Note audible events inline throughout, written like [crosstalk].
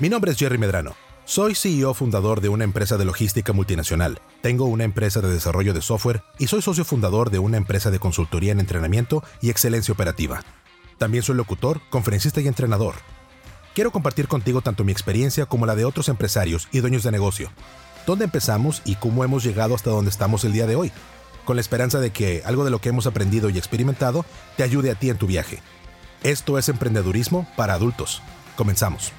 Mi nombre es Jerry Medrano. Soy CEO fundador de una empresa de logística multinacional. Tengo una empresa de desarrollo de software y soy socio fundador de una empresa de consultoría en entrenamiento y excelencia operativa. También soy locutor, conferencista y entrenador. Quiero compartir contigo tanto mi experiencia como la de otros empresarios y dueños de negocio. Dónde empezamos y cómo hemos llegado hasta donde estamos el día de hoy, con la esperanza de que algo de lo que hemos aprendido y experimentado te ayude a ti en tu viaje. Esto es emprendedurismo para adultos. Comenzamos.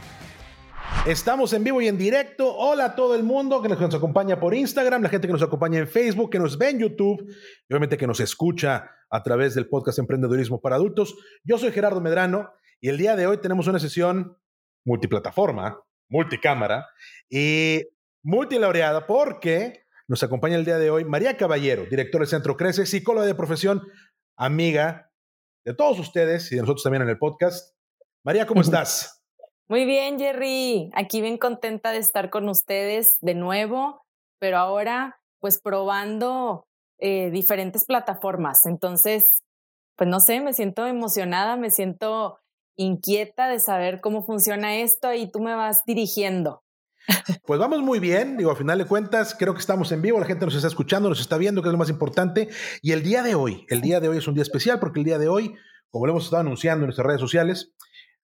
Estamos en vivo y en directo. Hola a todo el mundo que nos acompaña por Instagram, la gente que nos acompaña en Facebook, que nos ve en YouTube y obviamente que nos escucha a través del podcast Emprendedurismo para Adultos. Yo soy Gerardo Medrano y el día de hoy tenemos una sesión multiplataforma, multicámara y multilaureada porque nos acompaña el día de hoy María Caballero, directora del Centro Crece, psicóloga de profesión, amiga de todos ustedes y de nosotros también en el podcast. María, ¿cómo estás? Muy bien, Jerry. Aquí bien contenta de estar con ustedes de nuevo, pero ahora pues probando eh, diferentes plataformas. Entonces, pues no sé, me siento emocionada, me siento inquieta de saber cómo funciona esto y tú me vas dirigiendo. Pues vamos muy bien, digo, a final de cuentas, creo que estamos en vivo, la gente nos está escuchando, nos está viendo, que es lo más importante. Y el día de hoy, el día de hoy es un día especial porque el día de hoy, como lo hemos estado anunciando en nuestras redes sociales,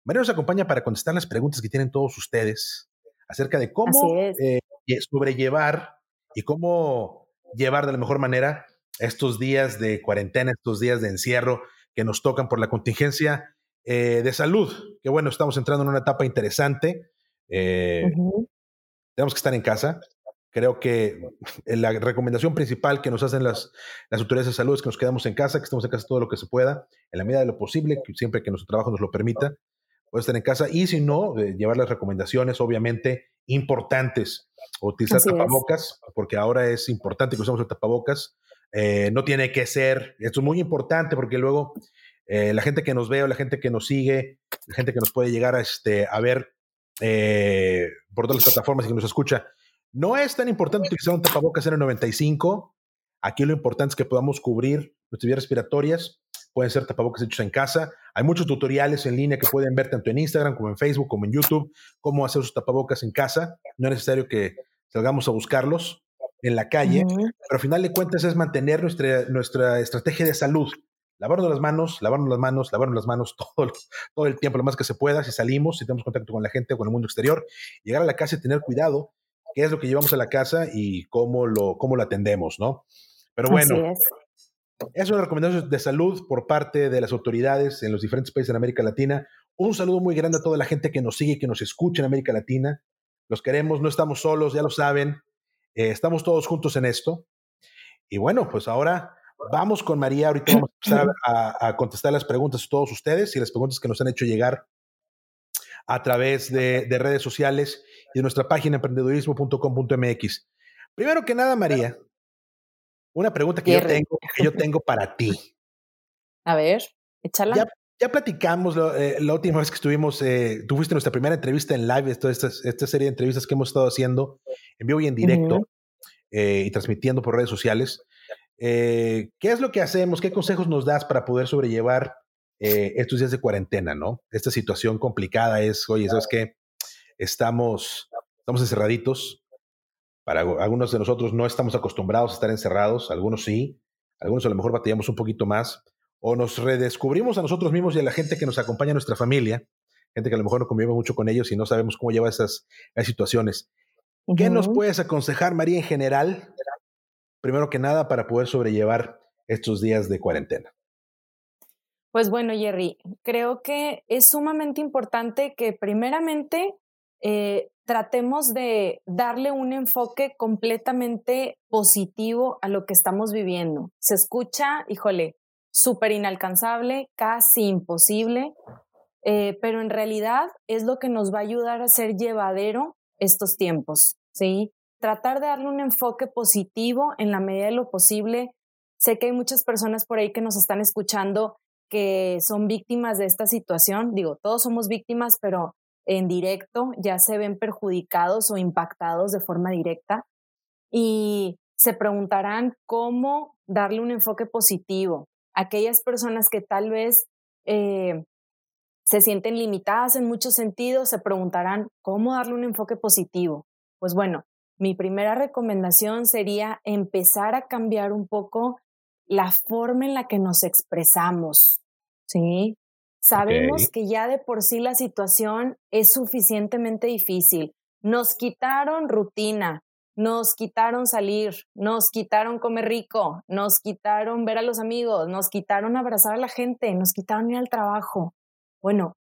María nos acompaña para contestar las preguntas que tienen todos ustedes acerca de cómo eh, sobrellevar y cómo llevar de la mejor manera estos días de cuarentena, estos días de encierro que nos tocan por la contingencia eh, de salud. Que bueno, estamos entrando en una etapa interesante. Eh, tenemos que estar en casa. Creo que la recomendación principal que nos hacen las, las autoridades de salud es que nos quedamos en casa, que estemos en casa todo lo que se pueda, en la medida de lo posible, siempre que nuestro trabajo nos lo permita puede estar en casa y si no, eh, llevar las recomendaciones obviamente importantes. Utilizar tapabocas, porque ahora es importante que usemos el tapabocas. Eh, no tiene que ser, esto es muy importante porque luego eh, la gente que nos ve o la gente que nos sigue, la gente que nos puede llegar a, este, a ver por todas las plataformas y que nos escucha, no es tan importante utilizar un tapabocas en el 95. Aquí lo importante es que podamos cubrir nuestras vías respiratorias pueden ser tapabocas hechos en casa. Hay muchos tutoriales en línea que pueden ver tanto en Instagram como en Facebook como en YouTube, cómo hacer sus tapabocas en casa. No es necesario que salgamos a buscarlos en la calle, pero al final de cuentas es mantener nuestra, nuestra estrategia de salud. Lavarnos las manos, lavarnos las manos, lavarnos las manos [laughs] todo, todo el tiempo, lo más que se pueda, si salimos, si tenemos contacto con la gente o con el mundo exterior, llegar a la casa y tener cuidado qué es lo que llevamos a la casa y cómo lo, cómo lo atendemos, ¿no? Pero bueno, es una recomendación de salud por parte de las autoridades en los diferentes países de América Latina. Un saludo muy grande a toda la gente que nos sigue y que nos escucha en América Latina. Los queremos, no estamos solos, ya lo saben. Eh, estamos todos juntos en esto. Y bueno, pues ahora vamos con María. Ahorita vamos a empezar a, contestar las preguntas de todos ustedes y las preguntas que nos han hecho llegar a través de, de redes sociales y de nuestra página emprendedurismo.com.mx. Primero que nada, María, una pregunta que yo, tengo, que yo tengo para ti. [laughs] A ver, échala. Ya, ya platicamos eh, la última vez que estuvimos, eh, tú fuiste nuestra primera entrevista en live, toda esta, esta, serie de entrevistas que hemos estado haciendo en vivo y en directo eh, y transmitiendo por redes sociales. ¿Qué es lo que hacemos? ¿Qué consejos nos das para poder sobrellevar estos días de cuarentena, no? Esta situación complicada es, oye, ¿sabes qué? Estamos, estamos encerraditos, para algunos de nosotros no estamos acostumbrados a estar encerrados, algunos sí, algunos a lo mejor batallamos un poquito más, o nos redescubrimos a nosotros mismos y a la gente que nos acompaña en nuestra familia, gente que a lo mejor no convivimos mucho con ellos y no sabemos cómo llevar esas, situaciones. ¿Qué nos puedes aconsejar, María, en general, primero que nada, para poder sobrellevar estos días de cuarentena? Pues bueno, Jerry, creo que es sumamente importante que primeramente eh, tratemos de darle un enfoque completamente positivo a lo que estamos viviendo. Se escucha, híjole, súper inalcanzable, casi imposible, eh, pero en realidad es lo que nos va a ayudar a ser llevadero estos tiempos, ¿sí? Tratar de darle un enfoque positivo en la medida de lo posible. Sé que hay muchas personas por ahí que nos están escuchando que son víctimas de esta situación. Digo, todos somos víctimas, pero en directo ya se ven perjudicados o impactados de forma directa y se preguntarán cómo darle un enfoque positivo. Aquellas personas que tal vez eh, se sienten limitadas en muchos sentidos, se preguntarán cómo darle un enfoque positivo. Pues bueno, mi primera recomendación sería empezar a cambiar un poco la forma en la que nos expresamos, ¿sí? Sabemos que ya de por sí la situación es suficientemente difícil. Nos quitaron rutina, nos quitaron salir, nos quitaron comer rico, nos quitaron ver a los amigos, nos quitaron abrazar a la gente, nos quitaron ir al trabajo. Bueno,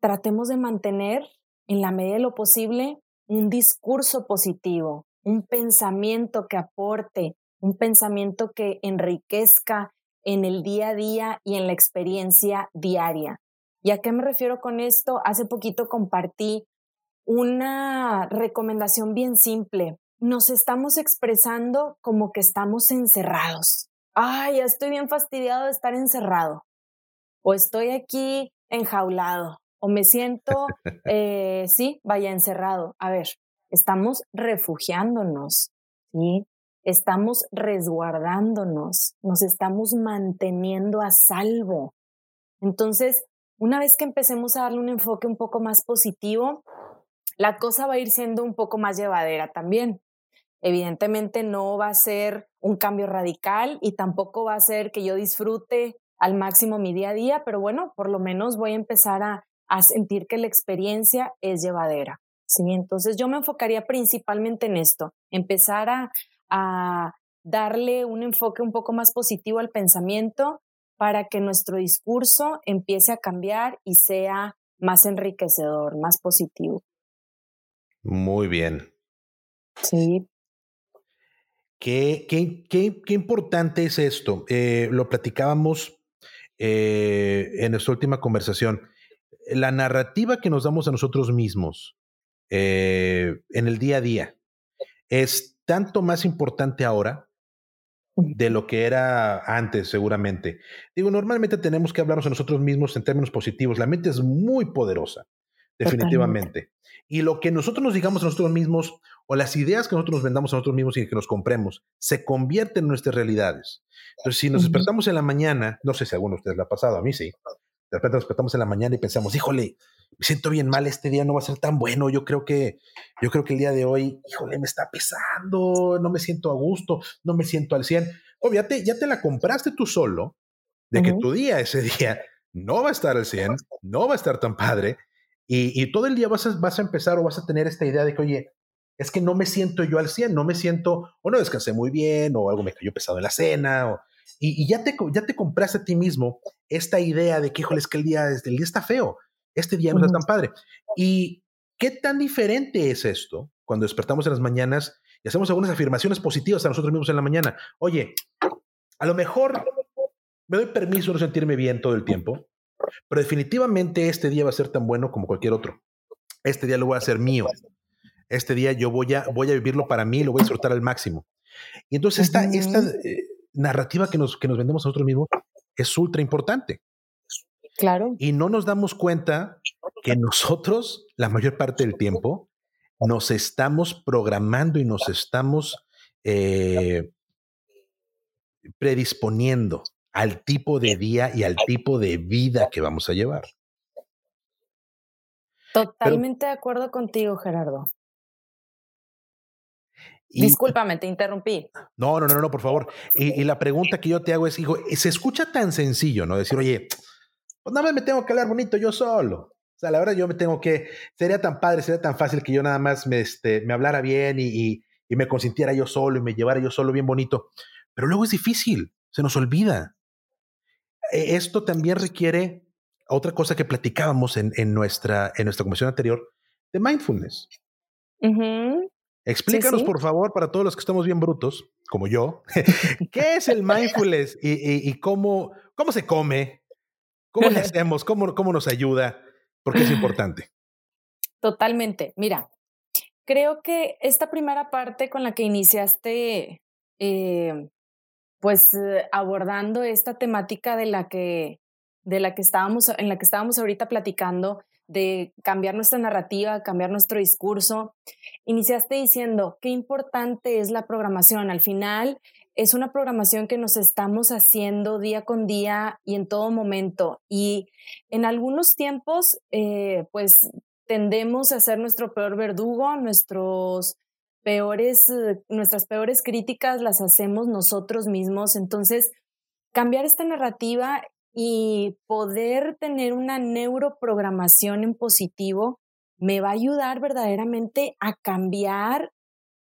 tratemos de mantener en la medida de lo posible un discurso positivo, un pensamiento que aporte, un pensamiento que enriquezca en el día a día y en la experiencia diaria. ¿Y a qué me refiero con esto? Hace poquito compartí una recomendación bien simple. Nos estamos expresando como que estamos encerrados. Ay, ya estoy bien fastidiado de estar encerrado. O estoy aquí enjaulado o me siento, [laughs] eh, sí, vaya encerrado. A ver, estamos refugiándonos, ¿sí? Estamos resguardándonos, nos estamos manteniendo a salvo. Entonces, una vez que empecemos a darle un enfoque un poco más positivo, la cosa va a ir siendo un poco más llevadera también. Evidentemente no va a ser un cambio radical y tampoco va a ser que yo disfrute al máximo mi día a día, pero bueno, por lo menos voy a empezar a, a sentir que la experiencia es llevadera. ¿sí? Entonces yo me enfocaría principalmente en esto, empezar a, a darle un enfoque un poco más positivo al pensamiento para que nuestro discurso empiece a cambiar y sea más enriquecedor, más positivo. Muy bien. Sí. Qué, qué, qué, qué importante es esto. Eh, lo platicábamos eh, en nuestra última conversación la narrativa que nos damos a nosotros mismos eh, en el día a día es tanto más importante ahora de lo que era antes, seguramente. Digo, normalmente tenemos que hablarnos a nosotros mismos en términos positivos. La mente es muy poderosa, definitivamente. Y lo que nosotros nos digamos a nosotros mismos o las ideas que nosotros nos vendamos a nosotros mismos y que nos compremos se convierten en nuestras realidades. Entonces, si nos despertamos en la mañana, no sé si a alguno de ustedes le ha pasado, a mí sí, de repente nos despertamos en la mañana y pensamos, híjole, me siento bien mal, este día no va a ser tan bueno, yo creo que, yo creo que el día de hoy, híjole, me está pesando, no me siento a gusto, no me siento al 100. Obviamente, ya te la compraste tú solo, de que tu día ese [laughs] día no va a estar al 100, no va a estar tan padre, y, todo el día vas a, vas a empezar o vas a tener esta idea de que, oye, es que no me siento yo al 100, no me siento, o no descansé muy bien, o algo me cayó pesado en la cena, o, y, ya, te, ya te compraste a ti mismo esta idea de que, híjole, es que el día, el día está feo, este día no está tan padre. ¿Y qué tan diferente es esto cuando despertamos en las mañanas y hacemos algunas afirmaciones positivas a nosotros mismos en la mañana? Oye, a lo mejor me doy permiso de no sentirme bien todo el tiempo, pero definitivamente este día va a ser tan bueno como cualquier otro. Este día lo voy a hacer mío. Este día yo voy a, voy a vivirlo para mí, lo voy a disfrutar al máximo. Y entonces esta, esta eh, narrativa que nos, que nos vendemos a nosotros mismos es ultra importante. Claro. Y no nos damos cuenta que nosotros, la mayor parte del tiempo, nos estamos programando y nos estamos eh, predisponiendo al tipo de día y al tipo de vida que vamos a llevar. Totalmente de acuerdo contigo, Gerardo. Discúlpame, te interrumpí. No, no, no, no, por favor. Y, la pregunta que yo te hago es, hijo, se escucha tan sencillo, ¿no? Decir, oye, pues nada más me tengo que hablar bonito yo solo. O sea, la verdad yo me tengo que, sería tan padre, sería tan fácil que yo nada más me, este, me hablara bien y, y me consintiera yo solo y me llevara yo solo bien bonito. Pero luego es difícil, se nos olvida. E, esto también requiere otra cosa que platicábamos en, en nuestra, en nuestra conversación anterior, de mindfulness. Explícanos, por favor, para todos los que estamos bien brutos, como yo, [laughs] ¿qué es el mindfulness y, cómo, cómo se come? ¿Cómo le [laughs] hacemos? ¿Cómo, ¿Cómo nos ayuda? Porque es importante. Totalmente. Mira, creo que esta primera parte con la que iniciaste, eh, pues eh, abordando esta temática de la que, de la que estábamos, en la que estábamos ahorita platicando, de cambiar nuestra narrativa, cambiar nuestro discurso. Iniciaste diciendo qué importante es la programación. Al final, es una programación que nos estamos haciendo día con día y en todo momento. Y en algunos tiempos, eh, pues tendemos a ser nuestro peor verdugo, nuestros peores, eh, nuestras peores críticas las hacemos nosotros mismos. Entonces, cambiar esta narrativa y poder tener una neuroprogramación en positivo me va a ayudar verdaderamente a cambiar,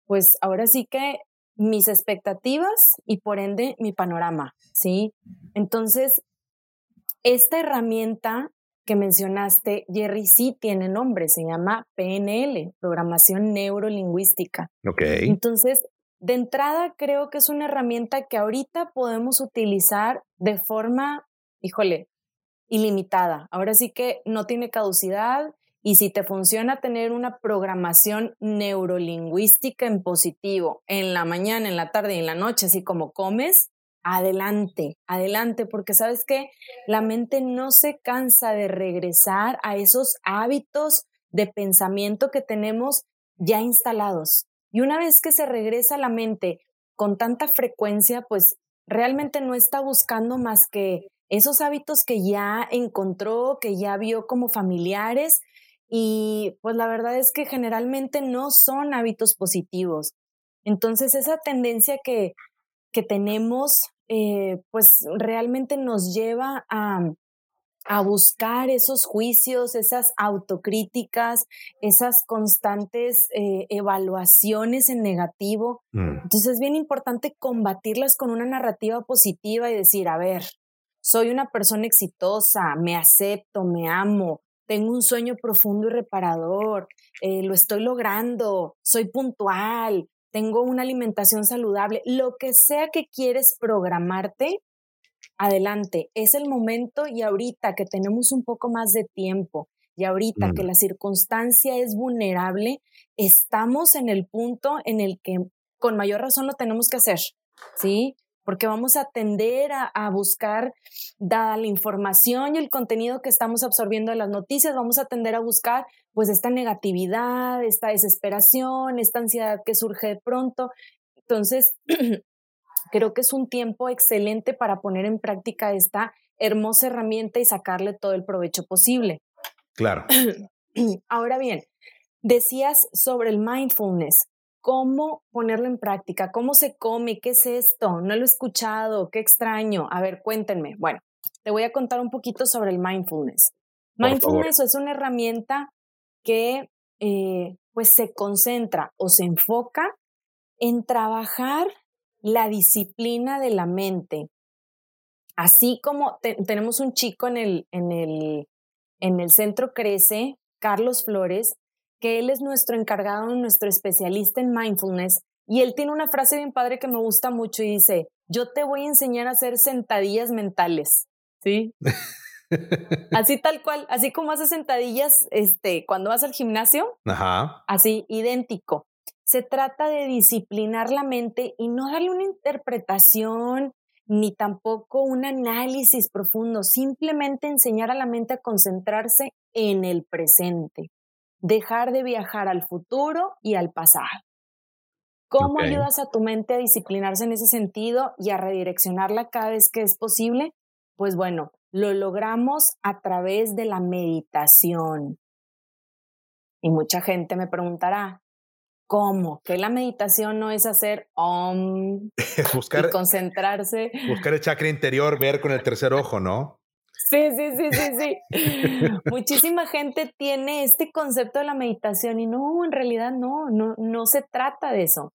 pues ahora sí que mis expectativas y por ende mi panorama, ¿sí? Entonces, esta herramienta que mencionaste, Jerry, sí tiene nombre, se llama PNL, Programación Neurolingüística. Ok. Entonces, de entrada, creo que es una herramienta que ahorita podemos utilizar de forma, híjole, ilimitada. Ahora sí que no tiene caducidad y si te funciona tener una programación neurolingüística en positivo en la mañana, en la tarde y en la noche, así como comes, adelante, adelante, porque sabes que la mente no se cansa de regresar a esos hábitos de pensamiento que tenemos ya instalados. Y una vez que se regresa a la mente con tanta frecuencia, pues realmente no está buscando más que esos hábitos que ya encontró, que ya vio como familiares y pues la verdad es que generalmente no son hábitos positivos. Entonces esa tendencia que, que tenemos eh, pues realmente nos lleva a, a buscar esos juicios, esas autocríticas, esas constantes eh, evaluaciones en negativo. Mm. Entonces es bien importante combatirlas con una narrativa positiva y decir, a ver, soy una persona exitosa, me acepto, me amo, tengo un sueño profundo y reparador, eh, lo estoy logrando, soy puntual, tengo una alimentación saludable, lo que sea que quieres programarte, adelante, es el momento y ahorita que tenemos un poco más de tiempo y ahorita que la circunstancia es vulnerable, estamos en el punto en el que con mayor razón lo tenemos que hacer, ¿sí? Porque vamos a tender a, buscar, dada la información y el contenido que estamos absorbiendo de las noticias, vamos a tender a buscar pues esta negatividad, esta desesperación, esta ansiedad que surge de pronto. Entonces, [clears throat] creo que es un tiempo excelente para poner en práctica esta hermosa herramienta y sacarle todo el provecho posible. Claro. [clears throat] Ahora bien, decías sobre el mindfulness cómo ponerlo en práctica, cómo se come, qué es esto, no lo he escuchado, qué extraño. A ver, cuéntenme. Bueno, te voy a contar un poquito sobre el mindfulness. mindfulness es una herramienta que eh, pues se concentra o se enfoca en trabajar la disciplina de la mente. Así como tenemos un chico en el, en el, en el centro Crece, Carlos Flores, que él es nuestro encargado, nuestro especialista en mindfulness, y él tiene una frase bien padre que me gusta mucho y dice, yo te voy a enseñar a hacer sentadillas mentales, ¿sí? [laughs] así tal cual, así como haces sentadillas este, cuando vas al gimnasio, Ajá. así idéntico. Se trata de disciplinar la mente y no darle una interpretación ni tampoco un análisis profundo, simplemente enseñar a la mente a concentrarse en el presente dejar de viajar al futuro y al pasado. ¿Cómo ayudas a tu mente a disciplinarse en ese sentido y a redireccionarla cada vez que es posible? Pues bueno, lo logramos a través de la meditación. Y mucha gente me preguntará, ¿cómo? Que la meditación no es hacer om [laughs] buscar, y concentrarse. Buscar el chakra interior, ver con el tercer ojo, ¿no? Sí, sí, sí, sí, sí. Muchísima gente tiene este concepto de la meditación y no, en realidad no, no, no se trata de eso.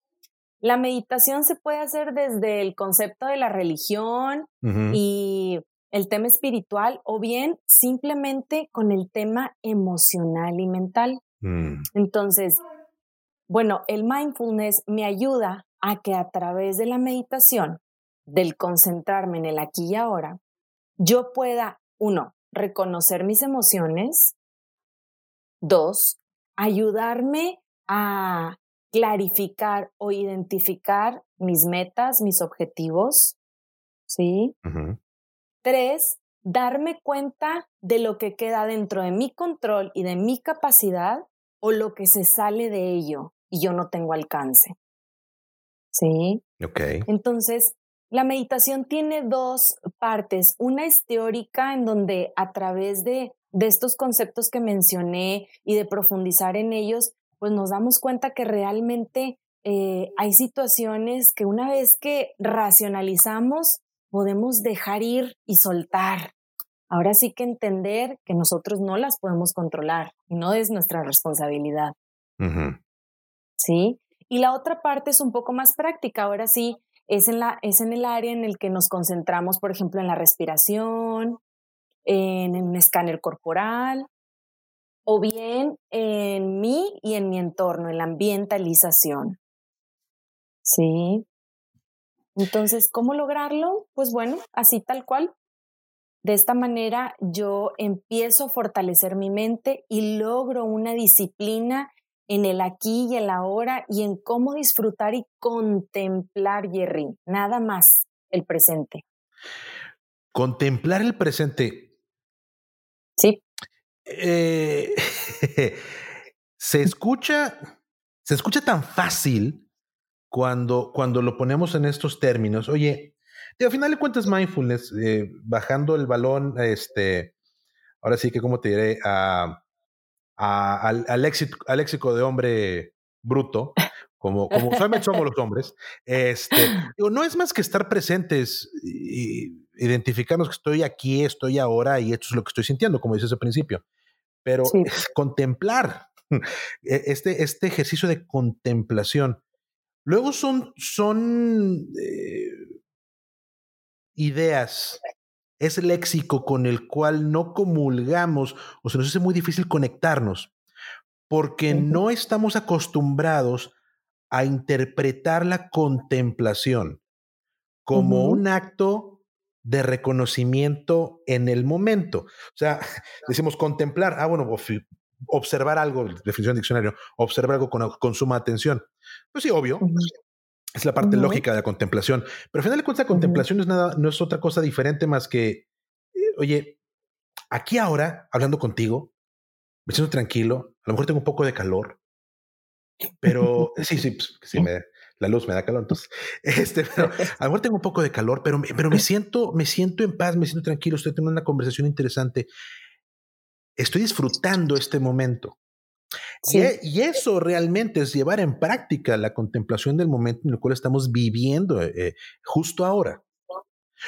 La meditación se puede hacer desde el concepto de la religión y el tema espiritual o bien simplemente con el tema emocional y mental. Mm. Entonces, bueno, el mindfulness me ayuda a que a través de la meditación, del concentrarme en el aquí y ahora, yo pueda uno, reconocer mis emociones. Dos, ayudarme a clarificar o identificar mis metas, mis objetivos. ¿Sí? Tres, darme cuenta de lo que queda dentro de mi control y de mi capacidad o lo que se sale de ello y yo no tengo alcance. ¿Sí? Ok. Entonces, la meditación tiene dos partes. Una es teórica, en donde a través de, de estos conceptos que mencioné y de profundizar en ellos, pues nos damos cuenta que realmente eh, hay situaciones que una vez que racionalizamos, podemos dejar ir y soltar. Ahora sí que entender que nosotros no las podemos controlar y no es nuestra responsabilidad. ¿Sí? Y la otra parte es un poco más práctica. Ahora sí, es en, la, es en el área en el que nos concentramos, por ejemplo, en la respiración, en, en un escáner corporal, o bien en mí y en mi entorno, en la ambientalización. Sí. Entonces, ¿cómo lograrlo? Pues bueno, así tal cual. De esta manera yo empiezo a fortalecer mi mente y logro una disciplina en el aquí y el ahora y en cómo disfrutar y contemplar, Jerry, nada más el presente. Contemplar el presente. Sí. Eh, [laughs] se escucha, se escucha tan fácil cuando, cuando lo ponemos en estos términos. Oye, al final de cuentas, mindfulness, eh, bajando el balón, este, ahora sí que, ¿cómo te diré? A, al, al, léxico, de hombre bruto, como, como solamente somos los hombres, este, no es más que estar presentes y identificarnos que estoy aquí, estoy ahora y esto es lo que estoy sintiendo, como dices al principio. Pero contemplar, [laughs] e, este, este ejercicio de contemplación. Luego son, son eh, ideas, es léxico con el cual no comulgamos o se nos hace muy difícil conectarnos, porque no estamos acostumbrados a interpretar la contemplación como un acto de reconocimiento en el momento. O sea, [laughs] decimos contemplar, ah, bueno, observar algo, definición de diccionario, observar algo con, suma atención. Pues sí, obvio. Es la parte lógica de la contemplación. Pero al final de cuentas, la contemplación no es nada, no es otra cosa diferente más que, eh, oye, aquí ahora, hablando contigo, me siento tranquilo, a lo mejor tengo un poco de calor, pero sí, sí, pues, sí me, la luz me da calor, entonces, [laughs] este, pero [laughs] a lo mejor tengo un poco de calor, pero, pero me siento, me siento en paz, me siento tranquilo, estoy teniendo una conversación interesante estoy disfrutando este momento. E, y, eso realmente es llevar en práctica la contemplación del momento en el cual estamos viviendo eh, eh, justo ahora.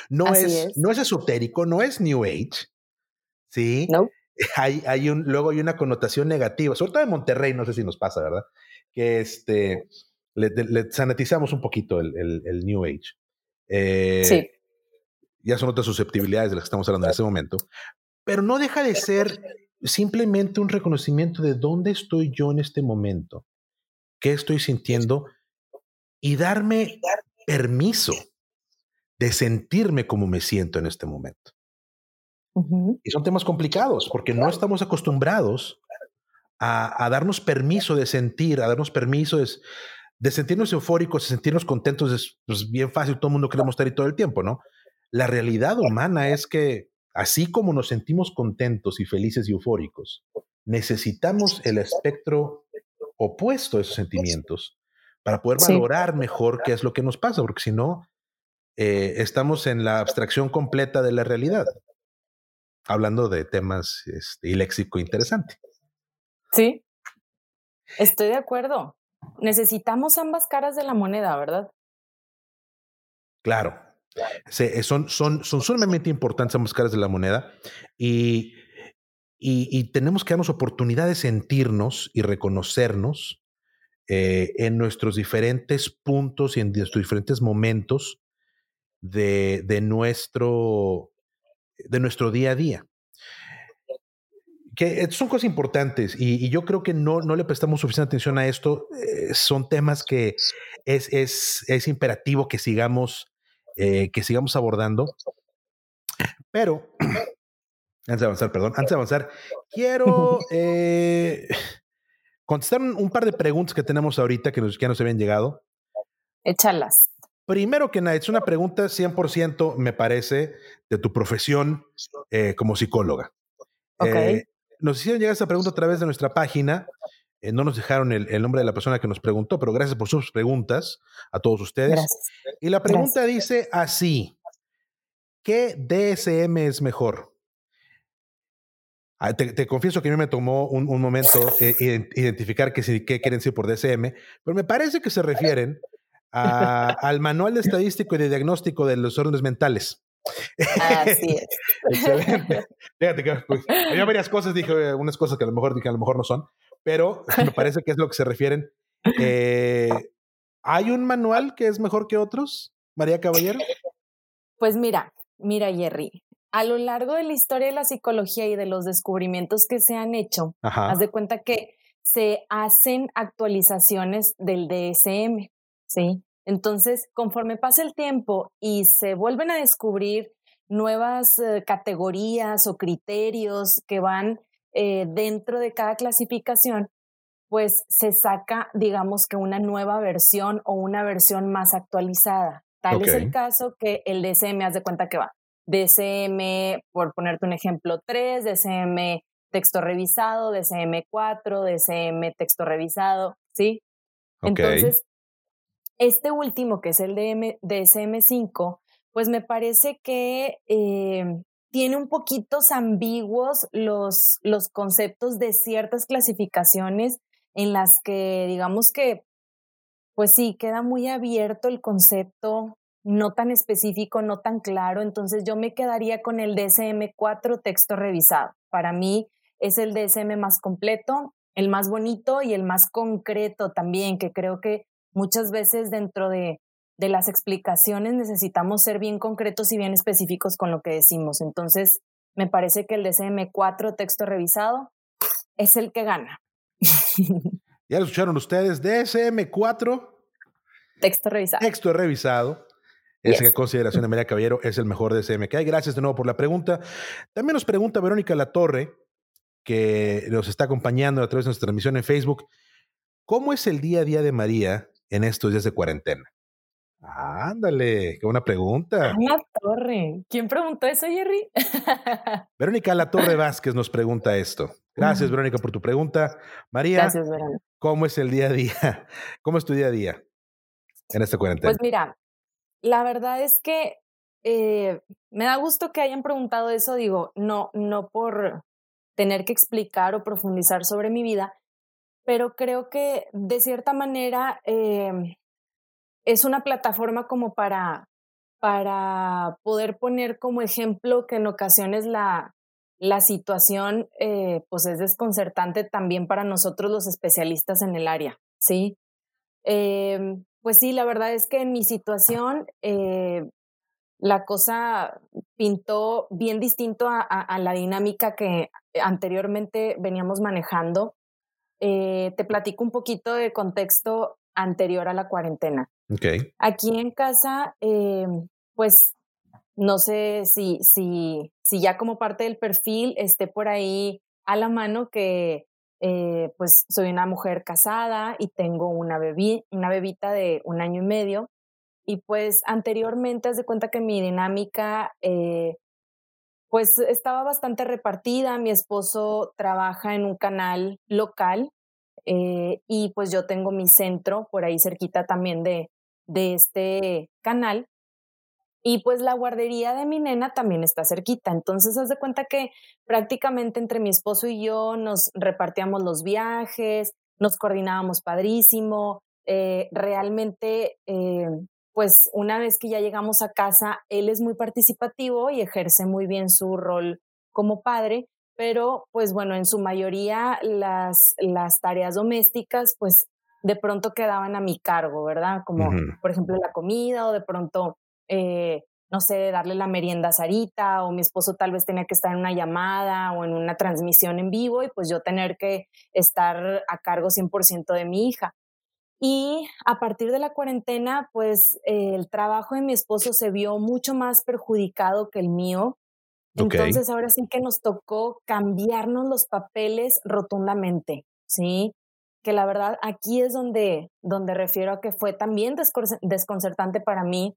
No es, no es esotérico, no es New Age. Sí. No. Hay, hay un, luego hay una connotación negativa, sobre todo en Monterrey, no sé si nos pasa, ¿verdad? Que este, le, sanatizamos un poquito el, el, New Age. Eh, sí. Ya son otras susceptibilidades de las que estamos hablando en ese momento, pero no deja de ser simplemente un reconocimiento de dónde estoy yo en este momento, qué estoy sintiendo y darme permiso de sentirme como me siento en este momento. Y son temas complicados porque no estamos acostumbrados a, darnos permiso de sentir, a darnos permiso de, sentirnos eufóricos, de sentirnos contentos. Es pues, bien fácil, todo el mundo queremos estar ahí todo el tiempo, ¿no? La realidad humana es que Así como nos sentimos contentos y felices y eufóricos, necesitamos el espectro opuesto a esos sentimientos para poder valorar mejor qué es lo que nos pasa, porque si no, eh, estamos en la abstracción completa de la realidad, hablando de temas este, y léxico interesante. Sí, estoy de acuerdo. Necesitamos ambas caras de la moneda, ¿verdad? Claro, eh, son, son, son sumamente importantes ambas caras de la moneda y, y, tenemos que darnos oportunidad de sentirnos y reconocernos eh, en nuestros diferentes puntos y en nuestros diferentes momentos de, de, nuestro, de nuestro día a día. Que son cosas importantes y, yo creo que no, no le prestamos suficiente atención a esto. Eh, son temas que es, es, es imperativo que sigamos eh, que sigamos abordando. Pero, [clears throat] antes de avanzar, perdón, antes de avanzar, quiero [laughs] eh, contestar un, par de preguntas que tenemos ahorita que, nos, que nos habían llegado. Échalas. Primero que nada, es una pregunta 100%, me parece, de tu profesión eh, como psicóloga. nos hicieron llegar esta pregunta a través de nuestra página Eh, no nos dejaron el, nombre de la persona que nos preguntó, pero gracias por sus preguntas a todos ustedes. Gracias. Y la pregunta dice así, ¿qué DSM es mejor? Ah, te, confieso que a mí me tomó un, momento eh, identificar qué, qué quieren decir por DSM, pero me parece que se refieren al Manual de Estadístico y de Diagnóstico de los Órdenes Mentales. Así es. [laughs] Excelente. Fíjate que pues, había varias cosas, dije unas cosas que a lo mejor dije a lo mejor no son, pero me [laughs] parece que es lo que se refieren. Eh, ¿Hay un manual que es mejor que otros, María Caballero? Pues mira, mira, Jerry, a lo largo de la historia de la psicología y de los descubrimientos que se han hecho, haz de cuenta que se hacen actualizaciones del DSM, ¿sí? Entonces, conforme pasa el tiempo y se vuelven a descubrir nuevas eh, categorías o criterios que van eh, dentro de cada clasificación, pues se saca, digamos que una nueva versión o una versión más actualizada. Tal es el caso que el DSM, haz de cuenta que va DCM, por ponerte un ejemplo, 3, DCM texto revisado, DCM 4, DCM texto revisado, ¿sí? Entonces, este último, que es el DSM 5, pues me parece que eh, tiene un poquito ambiguos los, los conceptos de ciertas clasificaciones en las que digamos que, pues sí, queda muy abierto el concepto no tan específico, no tan claro, entonces yo me quedaría con el DSM-4 texto revisado. Para mí es el DSM más completo, el más bonito y el más concreto también, que creo que muchas veces dentro de, de las explicaciones necesitamos ser bien concretos y bien específicos con lo que decimos. Entonces, me parece que el DSM-4 texto revisado es el que gana. [laughs] Ya lo escucharon ustedes, DSM-4 texto revisado. Texto revisado. Esa consideración de María Caballero es el mejor DSM que hay. Gracias de nuevo por la pregunta. También nos pregunta Verónica Latorre, que nos está acompañando a través de nuestra transmisión en Facebook. ¿Cómo es el día a día de María en estos días de cuarentena? Ándale, qué buena pregunta. La Torre. ¿Quién preguntó eso, Jerry? [laughs] Verónica La Torre Vázquez nos pregunta esto. Gracias, Verónica, por tu pregunta. María, Gracias, Verónica. ¿cómo es el día a día? [laughs] ¿Cómo es tu día a día en esta cuarentena? Pues mira, la verdad es que eh, me da gusto que hayan preguntado eso, digo, no, no por tener que explicar o profundizar sobre mi vida, pero creo que de cierta manera eh, es una plataforma como para, para poder poner como ejemplo que en ocasiones la, la situación eh, pues es desconcertante también para nosotros los especialistas en el área, ¿sí? Em, pues sí, la verdad es que en mi situación eh, la cosa pintó bien distinto a, la dinámica que anteriormente veníamos manejando. Eh, te platico un poquito de contexto anterior a la cuarentena. Okay. Aquí en casa, eh, pues no sé si, si, si ya como parte del perfil esté por ahí a la mano que eh, pues soy una mujer casada y tengo una, bebé, una bebita de un año y medio. Y pues anteriormente, haz de cuenta que mi dinámica, eh, pues estaba bastante repartida. Mi esposo trabaja en un canal local eh, y pues yo tengo mi centro por ahí cerquita también de, de este canal. Y pues la guardería de mi nena también está cerquita. Entonces, haz de cuenta que prácticamente entre mi esposo y yo nos repartíamos los viajes, nos coordinábamos padrísimo. Eh, realmente, eh, pues una vez que ya llegamos a casa, él es muy participativo y ejerce muy bien su rol como padre, pero pues bueno, en su mayoría las, las tareas domésticas, pues de pronto quedaban a mi cargo, ¿verdad? Como por ejemplo la comida o de pronto eh, no sé, darle la merienda a Sarita o mi esposo tal vez tenía que estar en una llamada o en una transmisión en vivo y pues yo tener que estar a cargo 100% de mi hija. Y a partir de la cuarentena, pues el trabajo de mi esposo se vio mucho más perjudicado que el mío. Entonces ahora sí que nos tocó cambiarnos los papeles rotundamente, ¿sí? Que la verdad aquí es donde, donde refiero a que fue también desconcertante para mí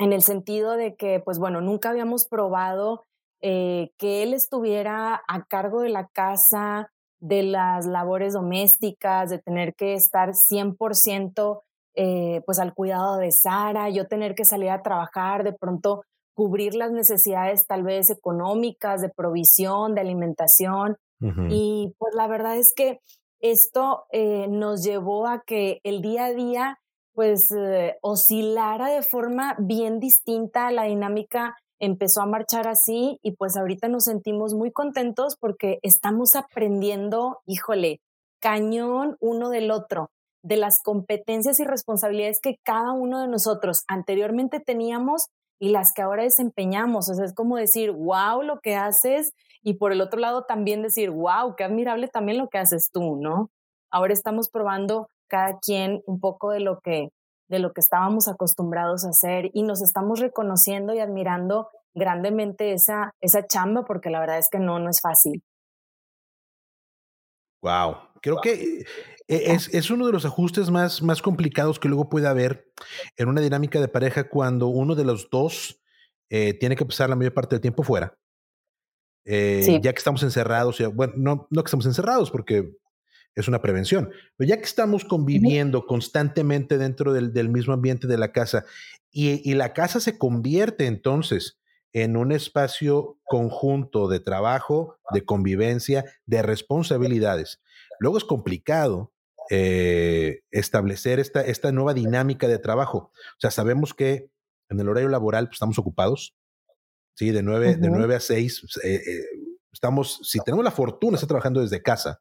en el sentido de que, pues bueno, nunca habíamos probado eh, que él estuviera a cargo de la casa de las labores domésticas, de tener que estar 100% eh, pues al cuidado de Sara, yo tener que salir a trabajar, de pronto cubrir las necesidades tal vez económicas, de provisión, de alimentación. Y pues la verdad es que esto eh, nos llevó a que el día a día pues eh, oscilara de forma bien distinta, la dinámica empezó a marchar así y pues ahorita nos sentimos muy contentos porque estamos aprendiendo, híjole, cañón uno del otro, de las competencias y responsabilidades que cada uno de nosotros anteriormente teníamos y las que ahora desempeñamos. O sea, es como decir, wow, lo que haces y por el otro lado también decir, wow, qué admirable también lo que haces tú, ¿no? Ahora estamos probando cada quien un poco de lo que de lo que estábamos acostumbrados a hacer y nos estamos reconociendo y admirando grandemente esa, esa chamba porque la verdad es que no, no es fácil. Wow, creo que eh, es, es, uno de los ajustes más, más complicados que luego puede haber en una dinámica de pareja cuando uno de los dos eh, tiene que pasar la mayor parte del tiempo fuera. Eh, ya que estamos encerrados, bueno, no, no que estamos encerrados porque es una prevención. Pero ya que estamos conviviendo constantemente dentro del, mismo ambiente de la casa y, la casa se convierte entonces en un espacio conjunto de trabajo, de convivencia, de responsabilidades. Luego es complicado eh, establecer esta, esta nueva dinámica de trabajo. O sea, sabemos que en el horario laboral pues, estamos ocupados, ¿sí? De 9, de 9 a 6. Pues, eh, eh, estamos, si tenemos la fortuna de estar trabajando desde casa,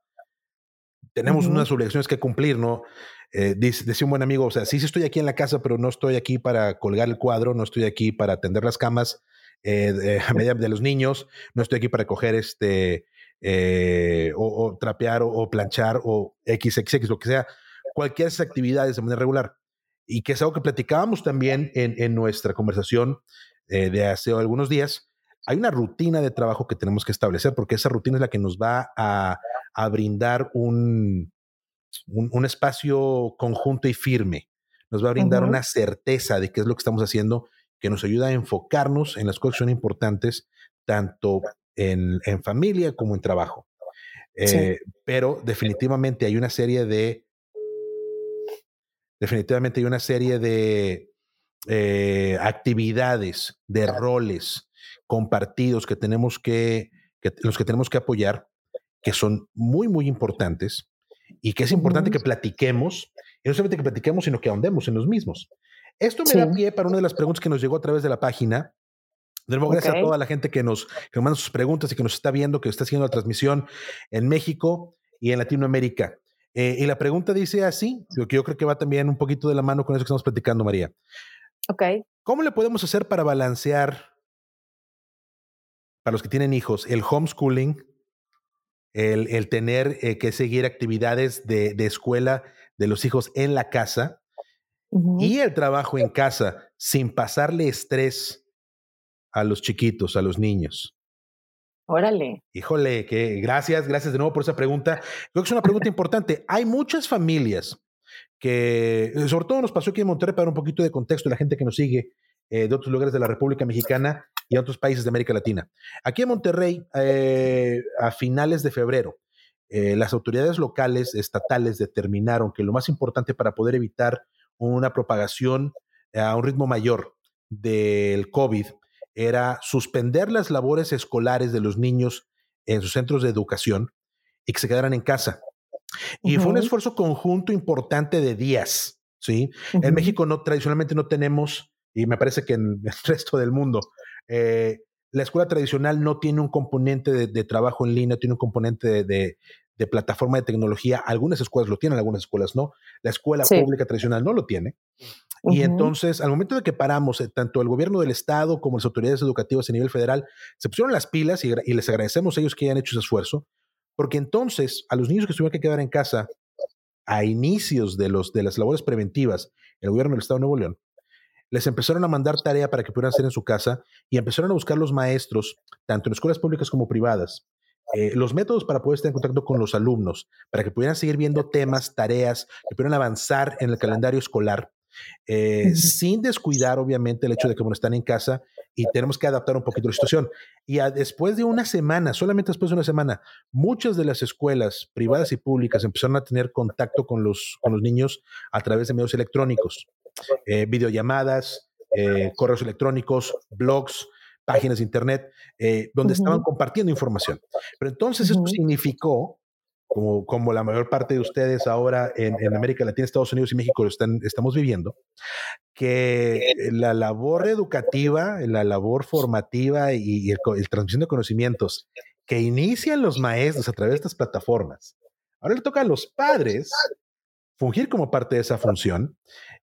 tenemos unas obligaciones que cumplir, ¿no? Eh, dice, decía un buen amigo, o sea, sí, sí estoy aquí en la casa, pero no estoy aquí para colgar el cuadro, no estoy aquí para atender las camas eh, a medida de los niños, no estoy aquí para coger este, eh, o, trapear o, planchar o XXX, lo que sea, cualquier de esas actividades de manera regular. Y que es algo que platicábamos también en, en nuestra conversación de hace algunos días. Hay una rutina de trabajo que tenemos que establecer porque esa rutina es la que nos va a a brindar un, un, espacio conjunto y firme. Nos va a brindar una certeza de qué es lo que estamos haciendo, que nos ayuda a enfocarnos en las cosas que son importantes, tanto en, en familia como en trabajo. Eh, pero definitivamente hay una serie de. Definitivamente hay una serie de eh, actividades, de roles compartidos que tenemos que, que, los que tenemos que apoyar que son muy, muy importantes y que es importante que platiquemos, y no solamente que platiquemos, sino que ahondemos en los mismos. Esto me da pie para una de las preguntas que nos llegó a través de la página. De nuevo, gracias a toda la gente que nos, que manda sus preguntas y que nos está viendo, que está haciendo la transmisión en México y en Latinoamérica. Eh, y la pregunta dice así, que yo creo que va también un poquito de la mano con eso que estamos platicando, María. Ok. ¿Cómo le podemos hacer para balancear, para los que tienen hijos, el homeschooling el, tener eh, que seguir actividades de, escuela de los hijos en la casa y el trabajo en casa sin pasarle estrés a los chiquitos, a los niños. Órale. Híjole, que gracias, gracias de nuevo por esa pregunta. Creo que es una pregunta importante. Hay muchas familias que, sobre todo nos pasó aquí en Monterrey, para un poquito de contexto, la gente que nos sigue eh, de otros lugares de la República Mexicana, y otros países de América Latina. Aquí en Monterrey, eh, a finales de febrero, eh, las autoridades locales, estatales, determinaron que lo más importante para poder evitar una propagación a un ritmo mayor del COVID era suspender las labores escolares de los niños en sus centros de educación y que se quedaran en casa. Y fue un esfuerzo conjunto importante de días, ¿sí? En México no, tradicionalmente no tenemos, y me parece que en el [laughs] resto del mundo, eh, la escuela tradicional no tiene un componente de, trabajo en línea, tiene un componente de, plataforma de tecnología. Algunas escuelas lo tienen, algunas escuelas no. La escuela pública tradicional no lo tiene. Y entonces, al momento de que paramos, eh, tanto el gobierno del Estado como las autoridades educativas a nivel federal se pusieron las pilas y, les agradecemos a ellos que hayan hecho ese esfuerzo, porque entonces a los niños que tuvieron que quedar en casa a inicios de, los, de las labores preventivas, el gobierno del Estado de Nuevo León les empezaron a mandar tarea para que pudieran hacer en su casa y empezaron a buscar los maestros, tanto en escuelas públicas como privadas, eh, los métodos para poder estar en contacto con los alumnos, para que pudieran seguir viendo temas, tareas, que pudieran avanzar en el calendario escolar, eh, sin descuidar obviamente el hecho de que bueno, están en casa y tenemos que adaptar un poquito la situación. Y después de una semana, solamente después de una semana, muchas de las escuelas privadas y públicas empezaron a tener contacto con los, con los niños a través de medios electrónicos, eh, videollamadas, eh, correos electrónicos, blogs, páginas de internet, donde estaban compartiendo información. Pero entonces esto significó como, como, la mayor parte de ustedes ahora en, América Latina, Estados Unidos y México están, estamos viviendo, que la labor educativa, la labor formativa y, el, transmisión de conocimientos que inician los maestros a través de estas plataformas, ahora le toca a los padres fungir como parte de esa función.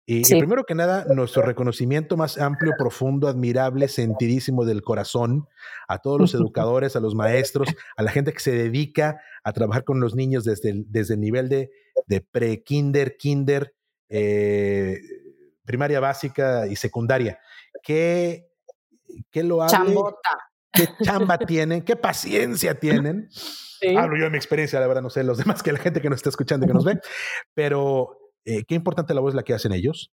Y, primero que nada, nuestro reconocimiento más amplio, profundo, admirable, sentidísimo del corazón a todos los [laughs] educadores, a los maestros, a la gente que se dedica a trabajar con los niños desde el, desde el nivel de, de pre-kinder, kinder, eh, primaria básica y secundaria. ¿Qué, qué lo? ¿Qué chamba [laughs] tienen? ¿Qué paciencia tienen? Hablo yo de mi experiencia, la verdad, no sé los demás que la gente que nos está escuchando y que nos ve, [laughs] pero eh, qué importante la voz es la que hacen ellos.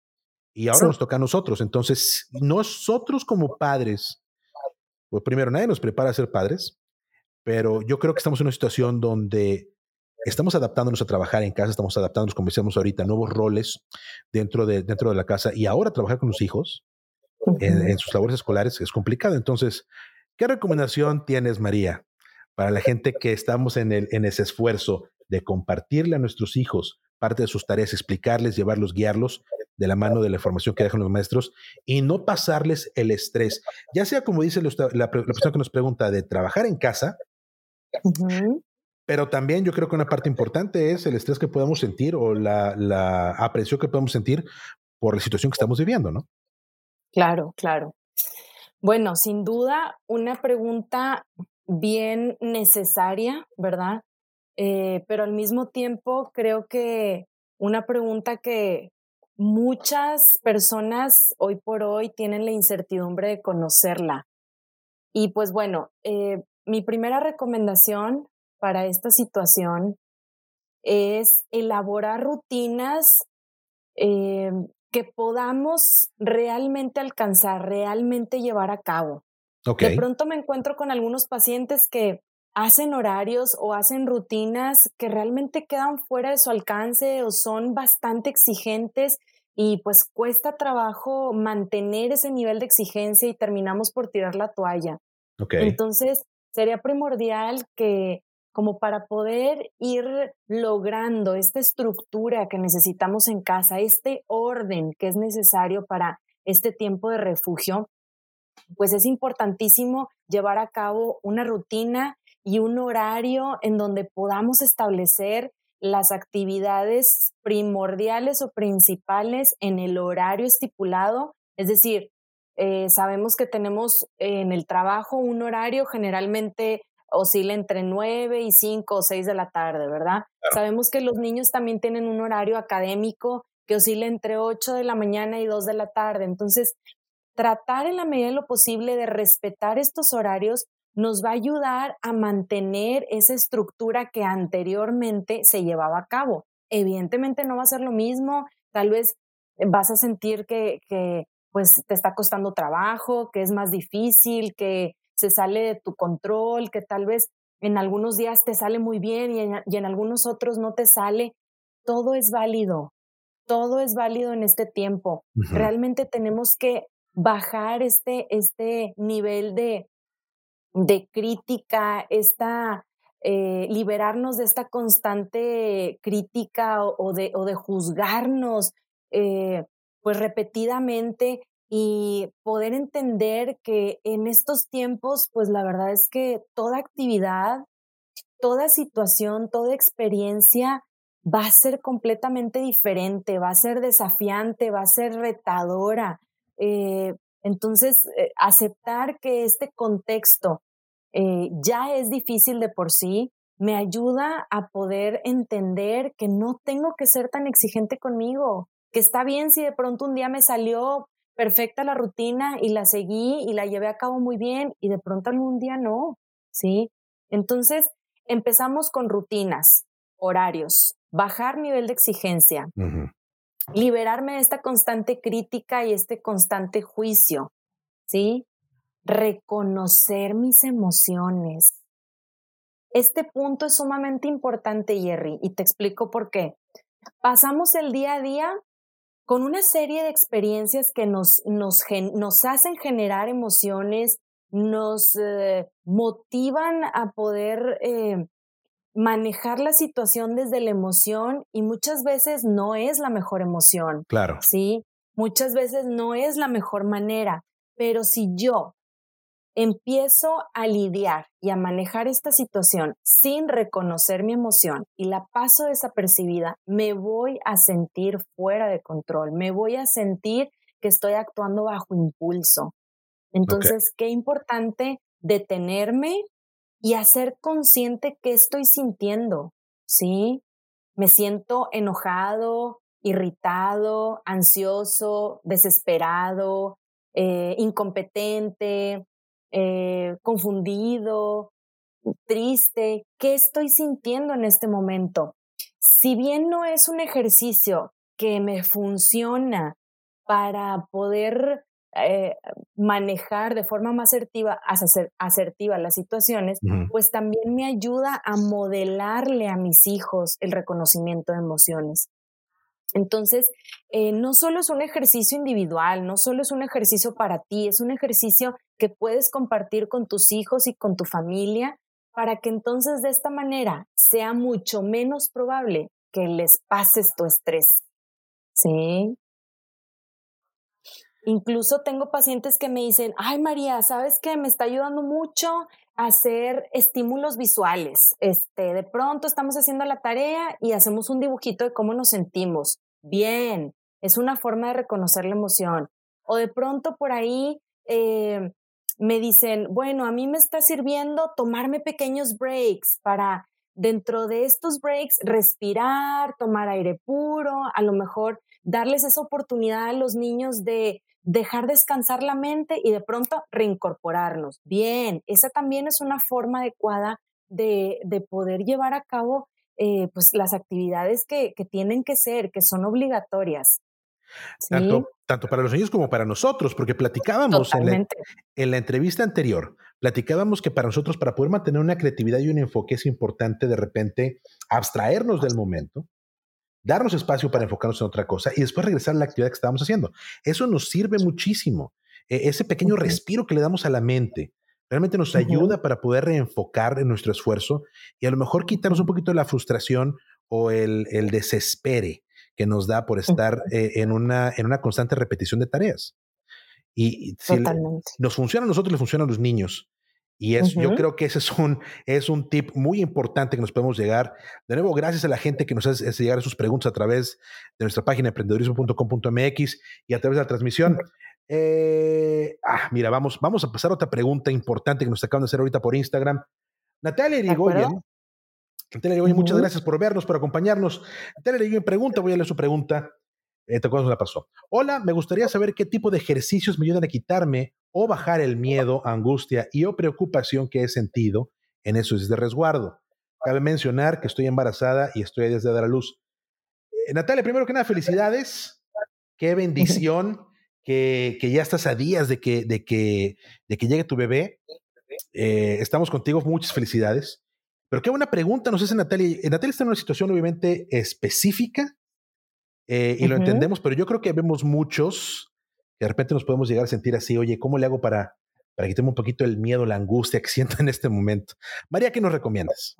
Y ahora nos toca a nosotros. Entonces, nosotros como padres, pues primero, nadie nos prepara a ser padres, pero yo creo que estamos en una situación donde estamos adaptándonos a trabajar en casa, estamos adaptándonos, como decíamos ahorita, nuevos roles dentro de, dentro de la casa y ahora trabajar con los hijos en, en, sus labores escolares es complicado. Entonces, ¿qué recomendación tienes, María, para la gente que estamos en, el, en ese esfuerzo de compartirle a nuestros hijos parte de sus tareas, explicarles, llevarlos, guiarlos de la mano de la información que dejan los maestros y no pasarles el estrés, ya sea como dice la, persona que nos pregunta de trabajar en casa, pero también yo creo que una parte importante es el estrés que podemos sentir o la, la aprecio que podemos sentir por la situación que estamos viviendo, ¿no? Claro, claro. Bueno, sin duda, una pregunta bien necesaria, ¿verdad? Eh, pero al mismo tiempo creo que una pregunta que muchas personas hoy por hoy tienen la incertidumbre de conocerla. Y pues bueno, eh, mi primera recomendación para esta situación es elaborar rutinas eh, que podamos realmente alcanzar, realmente llevar a cabo. De pronto me encuentro con algunos pacientes que hacen horarios o hacen rutinas que realmente quedan fuera de su alcance o son bastante exigentes y pues cuesta trabajo mantener ese nivel de exigencia y terminamos por tirar la toalla. Entonces, sería primordial que como para poder ir logrando esta estructura que necesitamos en casa, este orden que es necesario para este tiempo de refugio, pues es importantísimo llevar a cabo una rutina y un horario en donde podamos establecer las actividades primordiales o principales en el horario estipulado. Es decir, eh, sabemos que tenemos en el trabajo un horario generalmente oscila entre 9 y 5 o 6 de la tarde, ¿verdad? Sabemos que los niños también tienen un horario académico que oscila entre 8 de la mañana y 2 de la tarde. Entonces, tratar en la medida de lo posible de respetar estos horarios nos va a ayudar a mantener esa estructura que anteriormente se llevaba a cabo. Evidentemente no va a ser lo mismo, tal vez vas a sentir que, que pues te está costando trabajo, que es más difícil, que se sale de tu control, que tal vez en algunos días te sale muy bien y en, y en algunos otros no te sale. Todo es válido, todo es válido en este tiempo. Realmente tenemos que bajar este, este nivel de, de crítica, esta, eh, liberarnos de esta constante crítica o, de, o de, juzgarnos eh, pues repetidamente y poder entender que en estos tiempos pues la verdad es que toda actividad, toda situación, toda experiencia va a ser completamente diferente, va a ser desafiante, va a ser retadora, eh, entonces, aceptar que este contexto eh, ya es difícil de por sí, me ayuda a poder entender que no tengo que ser tan exigente conmigo, que está bien si de pronto un día me salió perfecta la rutina y la seguí y la llevé a cabo muy bien y de pronto algún día no, ¿sí? Entonces, empezamos con rutinas, horarios, bajar nivel de exigencia, liberarme de esta constante crítica y este constante juicio, ¿sí? Reconocer mis emociones. Este punto es sumamente importante, Jerry, y te explico por qué. Pasamos el día a día con una serie de experiencias que nos, nos, nos hacen generar emociones, nos eh, motivan a poder eh, manejar la situación desde la emoción y muchas veces no es la mejor emoción. Claro. Sí, muchas veces no es la mejor manera, pero si yo empiezo a lidiar y a manejar esta situación sin reconocer mi emoción y la paso desapercibida, me voy a sentir fuera de control, me voy a sentir que estoy actuando bajo impulso. Entonces, qué importante detenerme y hacer consciente qué estoy sintiendo, ¿sí? Me siento enojado, irritado, ansioso, desesperado, eh, incompetente, eh, confundido, triste, ¿qué estoy sintiendo en este momento? Si bien no es un ejercicio que me funciona para poder eh, manejar de forma más asertiva, asertiva las situaciones, pues también me ayuda a modelarle a mis hijos el reconocimiento de emociones. Entonces, eh, no solo es un ejercicio individual, no solo es un ejercicio para ti, es un ejercicio que puedes compartir con tus hijos y con tu familia para que entonces de esta manera sea mucho menos probable que les pases tu estrés. ¿Sí? Incluso tengo pacientes que me dicen, ay María, ¿sabes qué? Me está ayudando mucho hacer estímulos visuales. Este, de pronto estamos haciendo la tarea y hacemos un dibujito de cómo nos sentimos bien, es una forma de reconocer la emoción. O de pronto por ahí eh, me dicen, bueno, a mí me está sirviendo tomarme pequeños breaks para dentro de estos breaks respirar, tomar aire puro, a lo mejor darles esa oportunidad a los niños de dejar descansar la mente y de pronto reincorporarnos. Bien, esa también es una forma adecuada de, de poder llevar a cabo eh, pues las actividades que, que, tienen que ser, que son obligatorias. Tanto, tanto, para los niños como para nosotros, porque platicábamos en la, en la, entrevista anterior, platicábamos que para nosotros, para poder mantener una creatividad y un enfoque, es importante de repente abstraernos del momento, darnos espacio para enfocarnos en otra cosa y después regresar a la actividad que estábamos haciendo. Eso nos sirve muchísimo. E, ese pequeño respiro que le damos a la mente, realmente nos ayuda para poder reenfocar en nuestro esfuerzo y a lo mejor quitarnos un poquito de la frustración o el, el desespere que nos da por estar eh, en, una, en una constante repetición de tareas. Y si nos funciona a nosotros, le funciona a los niños. Y es, yo creo que ese es un, es un tip muy importante que nos podemos llegar. De nuevo, gracias a la gente que nos hace, llegar sus preguntas a través de nuestra página emprendedorismo.com.mx y a través de la transmisión. Eh, ah, mira, vamos, vamos a pasar a otra pregunta importante que nos acaban de hacer ahorita por Instagram. Natalia Irigoyen. Natalia Irigoyen, muchas gracias por vernos, por acompañarnos. Natalia Irigoyen pregunta, voy a leer su pregunta. Eh, ¿Te acuerdas la pasó? Hola, me gustaría saber qué tipo de ejercicios me ayudan a quitarme o bajar el miedo, angustia y o preocupación que he sentido en esos de resguardo. Cabe mencionar que estoy embarazada y estoy desde dar a luz. Eh, Natalia, primero que nada, felicidades. Qué bendición que, ya estás a días de que, de que, de que llegue tu bebé. Eh, estamos contigo, muchas felicidades. Pero qué buena pregunta nos hace Natalia. Natalia está en una situación obviamente específica eh, y lo entendemos, pero yo creo que vemos muchos que de repente nos podemos llegar a sentir así, oye, ¿cómo le hago para, para quitarme un poquito el miedo, la angustia que [laughs] siento en este momento? María, ¿qué nos recomiendas?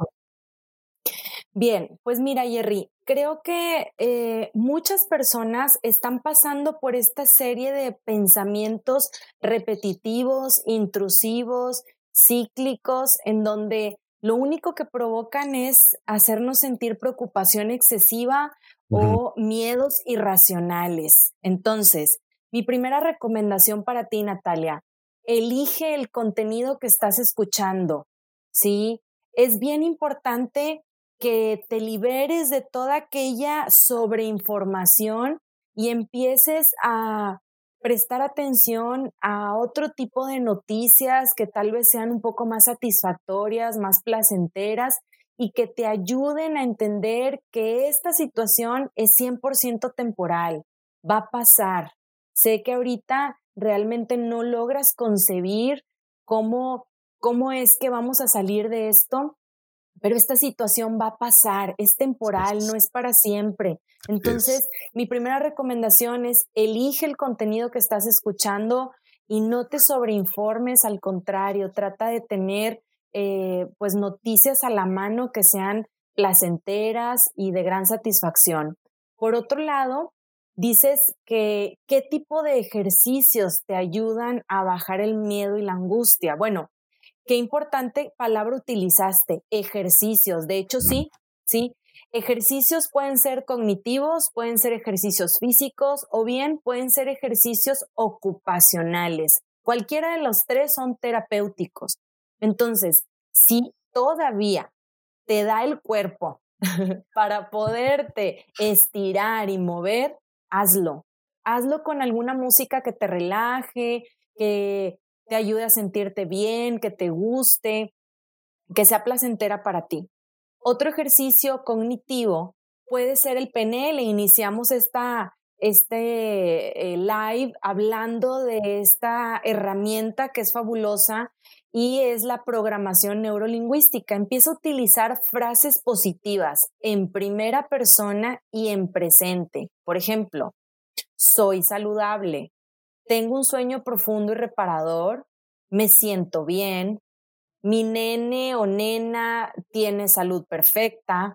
Bien, pues mira, Jerry, creo que eh, muchas personas están pasando por esta serie de pensamientos repetitivos, intrusivos, cíclicos, en donde lo único que provocan es hacernos sentir preocupación excesiva o miedos irracionales. Entonces, mi primera recomendación para ti, Natalia, elige el contenido que estás escuchando, ¿sí? Es bien importante que te liberes de toda aquella sobreinformación y empieces a prestar atención a otro tipo de noticias que tal vez sean un poco más satisfactorias, más placenteras y que te ayuden a entender que esta situación es 100% temporal, va a pasar. Sé que ahorita realmente no logras concebir cómo, cómo es que vamos a salir de esto, pero esta situación va a pasar, es temporal, no es para siempre. Entonces, mi primera recomendación es elige el contenido que estás escuchando y no te sobreinformes, al contrario, trata de tener eh, pues noticias a la mano que sean placenteras y de gran satisfacción. Por otro lado, dices que qué tipo de ejercicios te ayudan a bajar el miedo y la angustia. Bueno, qué importante palabra utilizaste, ejercicios. De hecho, sí, sí. Ejercicios pueden ser cognitivos, pueden ser ejercicios físicos o bien pueden ser ejercicios ocupacionales. Cualquiera de los tres son terapéuticos. Entonces, si todavía te da el cuerpo [laughs] para poderte estirar y mover, hazlo. Hazlo con alguna música que te relaje, que te ayude a sentirte bien, que te guste, que sea placentera para ti. Otro ejercicio cognitivo puede ser el PNL. Iniciamos esta, este eh, live hablando de esta herramienta que es fabulosa y es la programación neurolingüística. Empieza a utilizar frases positivas en primera persona y en presente. Por ejemplo, soy saludable, tengo un sueño profundo y reparador, me siento bien, mi nene o nena tiene salud perfecta.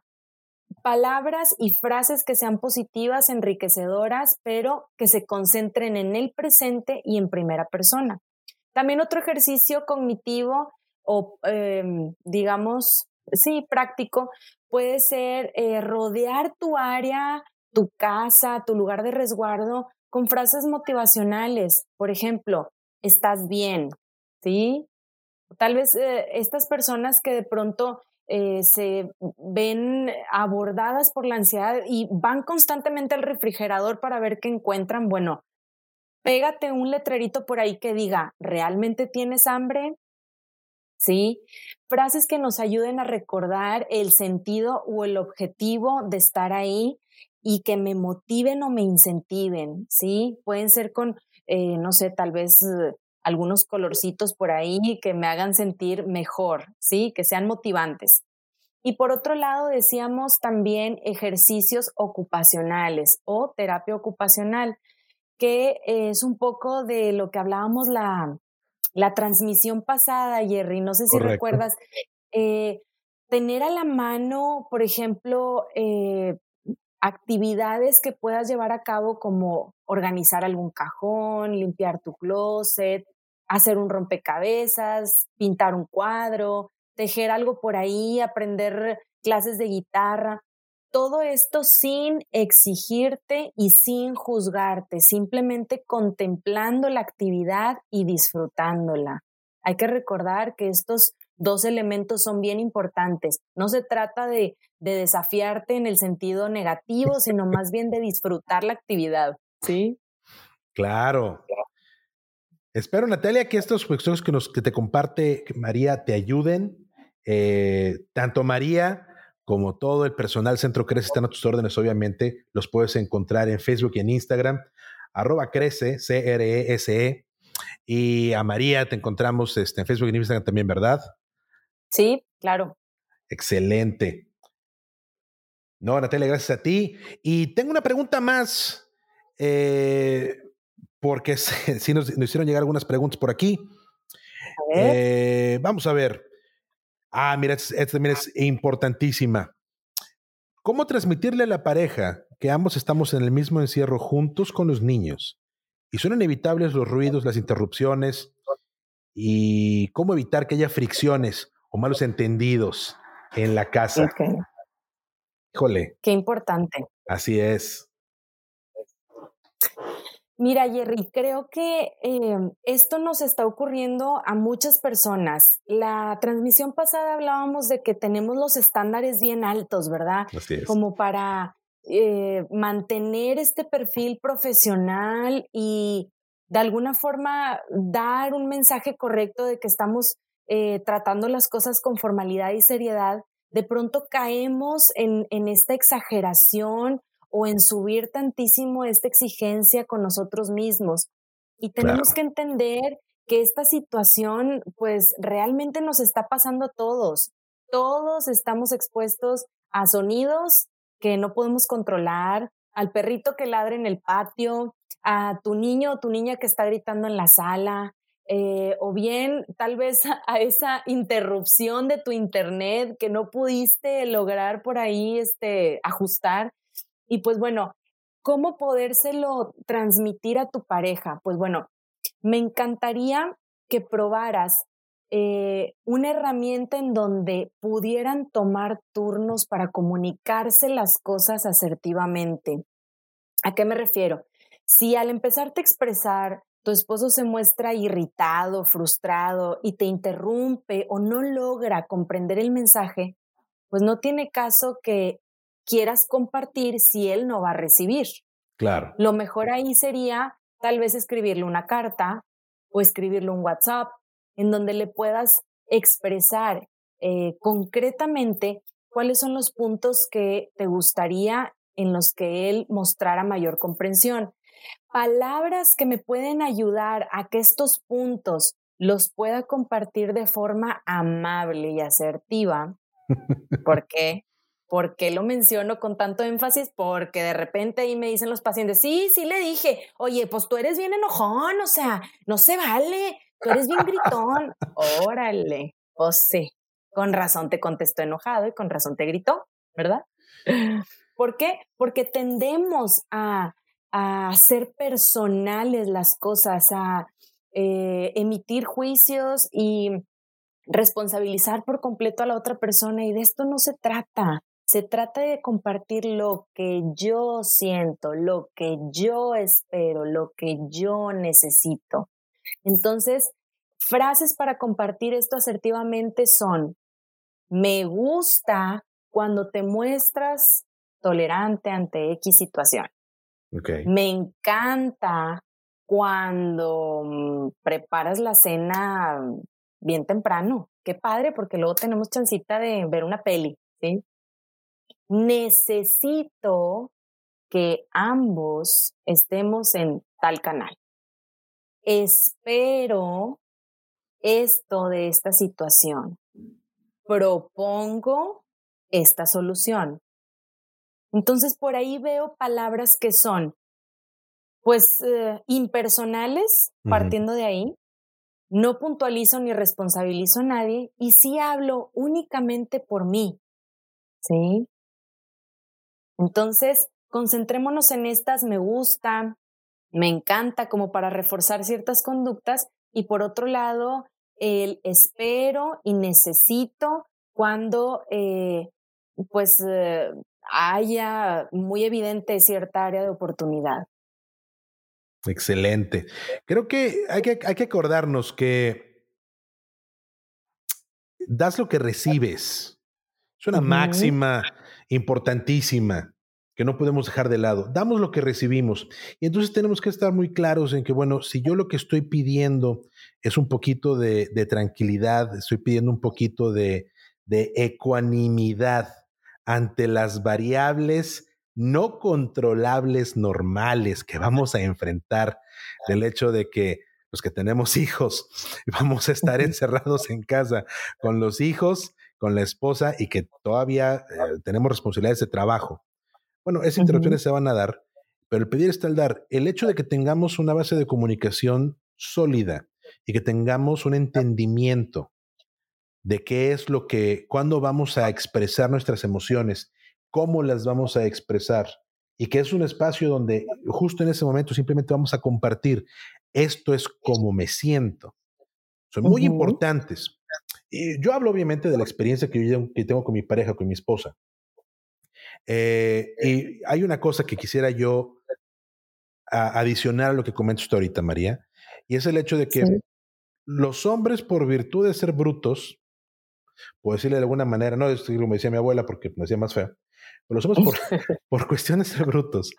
Palabras y frases que sean positivas, enriquecedoras, pero que se concentren en el presente y en primera persona. También otro ejercicio cognitivo o, em, digamos, sí, práctico, puede ser eh, rodear tu área, tu casa, tu lugar de resguardo con frases motivacionales. Por ejemplo, estás bien, ¿sí? Tal vez eh, estas personas que de pronto eh, se ven abordadas por la ansiedad y van constantemente al refrigerador para ver qué encuentran, bueno, pégate un letrerito por ahí que diga, ¿realmente tienes hambre? ¿Sí? Frases que nos ayuden a recordar el sentido o el objetivo de estar ahí y que me motiven o me incentiven, ¿sí? Pueden ser con, eh, no sé, tal vez eh, algunos colorcitos por ahí que me hagan sentir mejor, ¿sí? Que sean motivantes. Y por otro lado, decíamos también ejercicios ocupacionales o terapia ocupacional que es un poco de lo que hablábamos la, la transmisión pasada, Jerry. No sé si recuerdas. Eh, tener a la mano, por ejemplo, eh, actividades que puedas llevar a cabo como organizar algún cajón, limpiar tu closet, hacer un rompecabezas, pintar un cuadro, tejer algo por ahí, aprender clases de guitarra. Todo esto sin exigirte y sin juzgarte, simplemente contemplando la actividad y disfrutándola. Hay que recordar que estos dos elementos son bien importantes. No se trata de, desafiarte en el sentido negativo, sino más bien de disfrutar la actividad. ¿Sí? Claro. Espero, Natalia, que estos cuestiones que, nos, que te comparte María te ayuden. Eh, tanto María como todo el personal Centro Crece están a tus órdenes, obviamente. Los puedes encontrar en Facebook y en Instagram. Arroba Crece, C-R-E-S-E. E. Y a María te encontramos este, en Facebook y en Instagram también, ¿verdad? Sí, claro. Excelente. No, Natalia, gracias a ti. Y tengo una pregunta más, eh, porque [laughs] sí nos, hicieron llegar algunas preguntas por aquí. Eh, vamos a ver. Ah, mira, esta también es importantísima. ¿Cómo transmitirle a la pareja que ambos estamos en el mismo encierro juntos con los niños? Y son inevitables los ruidos, las interrupciones. ¿Y cómo evitar que haya fricciones o malos entendidos en la casa? Híjole. Qué importante. Así es. Mira, Jerry, creo que em, esto nos está ocurriendo a muchas personas. La transmisión pasada hablábamos de que tenemos los estándares bien altos, ¿verdad? Así es. Como para eh, mantener este perfil profesional y de alguna forma dar un mensaje correcto de que estamos eh, tratando las cosas con formalidad y seriedad. de pronto caemos en, en esta exageración o en subir tantísimo esta exigencia con nosotros mismos. Y tenemos que entender que esta situación pues realmente nos está pasando a todos. Todos estamos expuestos a sonidos que no podemos controlar, al perrito que ladra en el patio, a tu niño o tu niña que está gritando en la sala, eh, o bien tal vez [laughs] a esa interrupción de tu internet que no pudiste lograr por ahí este, ajustar. Y pues bueno, ¿cómo podérselo transmitir a tu pareja? Pues bueno, me encantaría que probaras eh, una herramienta en donde pudieran tomar turnos para comunicarse las cosas asertivamente. ¿A qué me refiero? Si al empezarte a expresar tu esposo se muestra irritado, frustrado y te interrumpe o no logra comprender el mensaje, pues no tiene caso que quieras compartir si él no va a recibir. Claro. Lo mejor ahí sería tal vez escribirle una carta o escribirle un WhatsApp en donde le puedas expresar eh, concretamente cuáles son los puntos que te gustaría en los que él mostrara mayor comprensión. Palabras que me pueden ayudar a que estos puntos los pueda compartir de forma amable y asertiva. [laughs] ¿Por qué? ¿Por qué lo menciono con tanto énfasis? Porque de repente ahí me dicen los pacientes, sí, sí le dije, oye, pues tú eres bien enojón, o sea, no se vale, tú eres bien gritón. [laughs] Órale, pues sí, con razón te contestó enojado y con razón te gritó, ¿verdad? [laughs] ¿Por qué? Porque tendemos a, hacer personales las cosas, a eh, emitir juicios y responsabilizar por completo a la otra persona y de esto no se trata. Se trata de compartir lo que yo siento, lo que yo espero, lo que yo necesito. Entonces, frases para compartir esto asertivamente son, me gusta cuando te muestras tolerante ante X situación. Me encanta cuando mm, preparas la cena bien temprano. Qué padre, porque luego tenemos chancita de ver una peli, necesito que ambos estemos en tal canal. Espero esto de esta situación. Propongo esta solución. Entonces por ahí veo palabras que son, pues, eh, impersonales, partiendo de ahí. No puntualizo ni responsabilizo a nadie y sí hablo únicamente por mí. ¿Sí? Entonces, concentrémonos en estas me gusta, me encanta como para reforzar ciertas conductas y por otro lado, el espero y necesito cuando eh, pues eh, haya muy evidente cierta área de oportunidad. Excelente. Creo que hay que, hay que acordarnos que das lo que recibes. Es una máxima importantísima que no podemos dejar de lado. Damos lo que recibimos. Y entonces tenemos que estar muy claros en que, bueno, si yo lo que estoy pidiendo es un poquito de, tranquilidad, estoy pidiendo un poquito de, de ecuanimidad ante las variables no controlables normales que vamos a enfrentar del hecho de que los que tenemos [laughs] hijos vamos a estar encerrados en casa con los hijos con la esposa y que todavía eh, tenemos responsabilidades de trabajo. Bueno, esas interrupciones se van a dar, pero el pedir está el dar. El hecho de que tengamos una base de comunicación sólida y que tengamos un entendimiento de qué es lo que, cuándo vamos a expresar nuestras emociones, cómo las vamos a expresar y que es un espacio donde justo en ese momento simplemente vamos a compartir, esto es como me siento. Son muy importantes. Yo hablo obviamente de la experiencia que yo que tengo con mi pareja, con mi esposa. Eh, y hay una cosa que quisiera yo adicionar a lo que comentas tú ahorita, María, y es el hecho de que los hombres, por virtud de ser brutos, puedo decirle de alguna manera, no es como decía mi abuela porque me decía más feo, pero los hombres por, [laughs] por cuestión de brutos,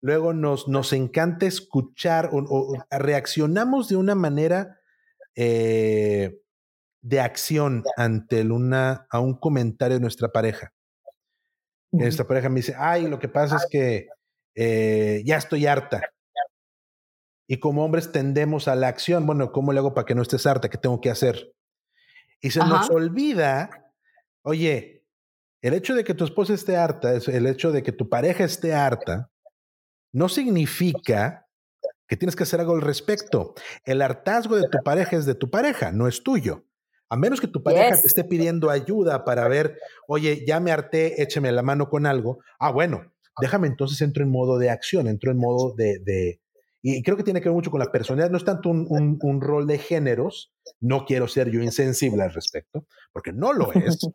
luego nos, nos encanta escuchar o, reaccionamos de una manera eh, de acción ante una, a un comentario de nuestra pareja. Nuestra pareja me dice, ay, lo que pasa es que eh, ya estoy harta. Y como hombres tendemos a la acción, bueno, ¿cómo le hago para que no estés harta? ¿Qué tengo que hacer? Y se nos olvida, oye, el hecho de que tu esposa esté harta, el hecho de que tu pareja esté harta, no significa que tienes que hacer algo al respecto. El hartazgo de tu pareja es de tu pareja, no es tuyo. A menos que tu pareja te esté pidiendo ayuda para ver, oye, ya me harté, écheme la mano con algo. Ah, bueno, déjame entonces entro en modo de acción, entro en modo de, de y creo que tiene que ver mucho con la personalidad. No es tanto un, un, rol de géneros. No quiero ser yo insensible al respecto, porque no lo es. [laughs]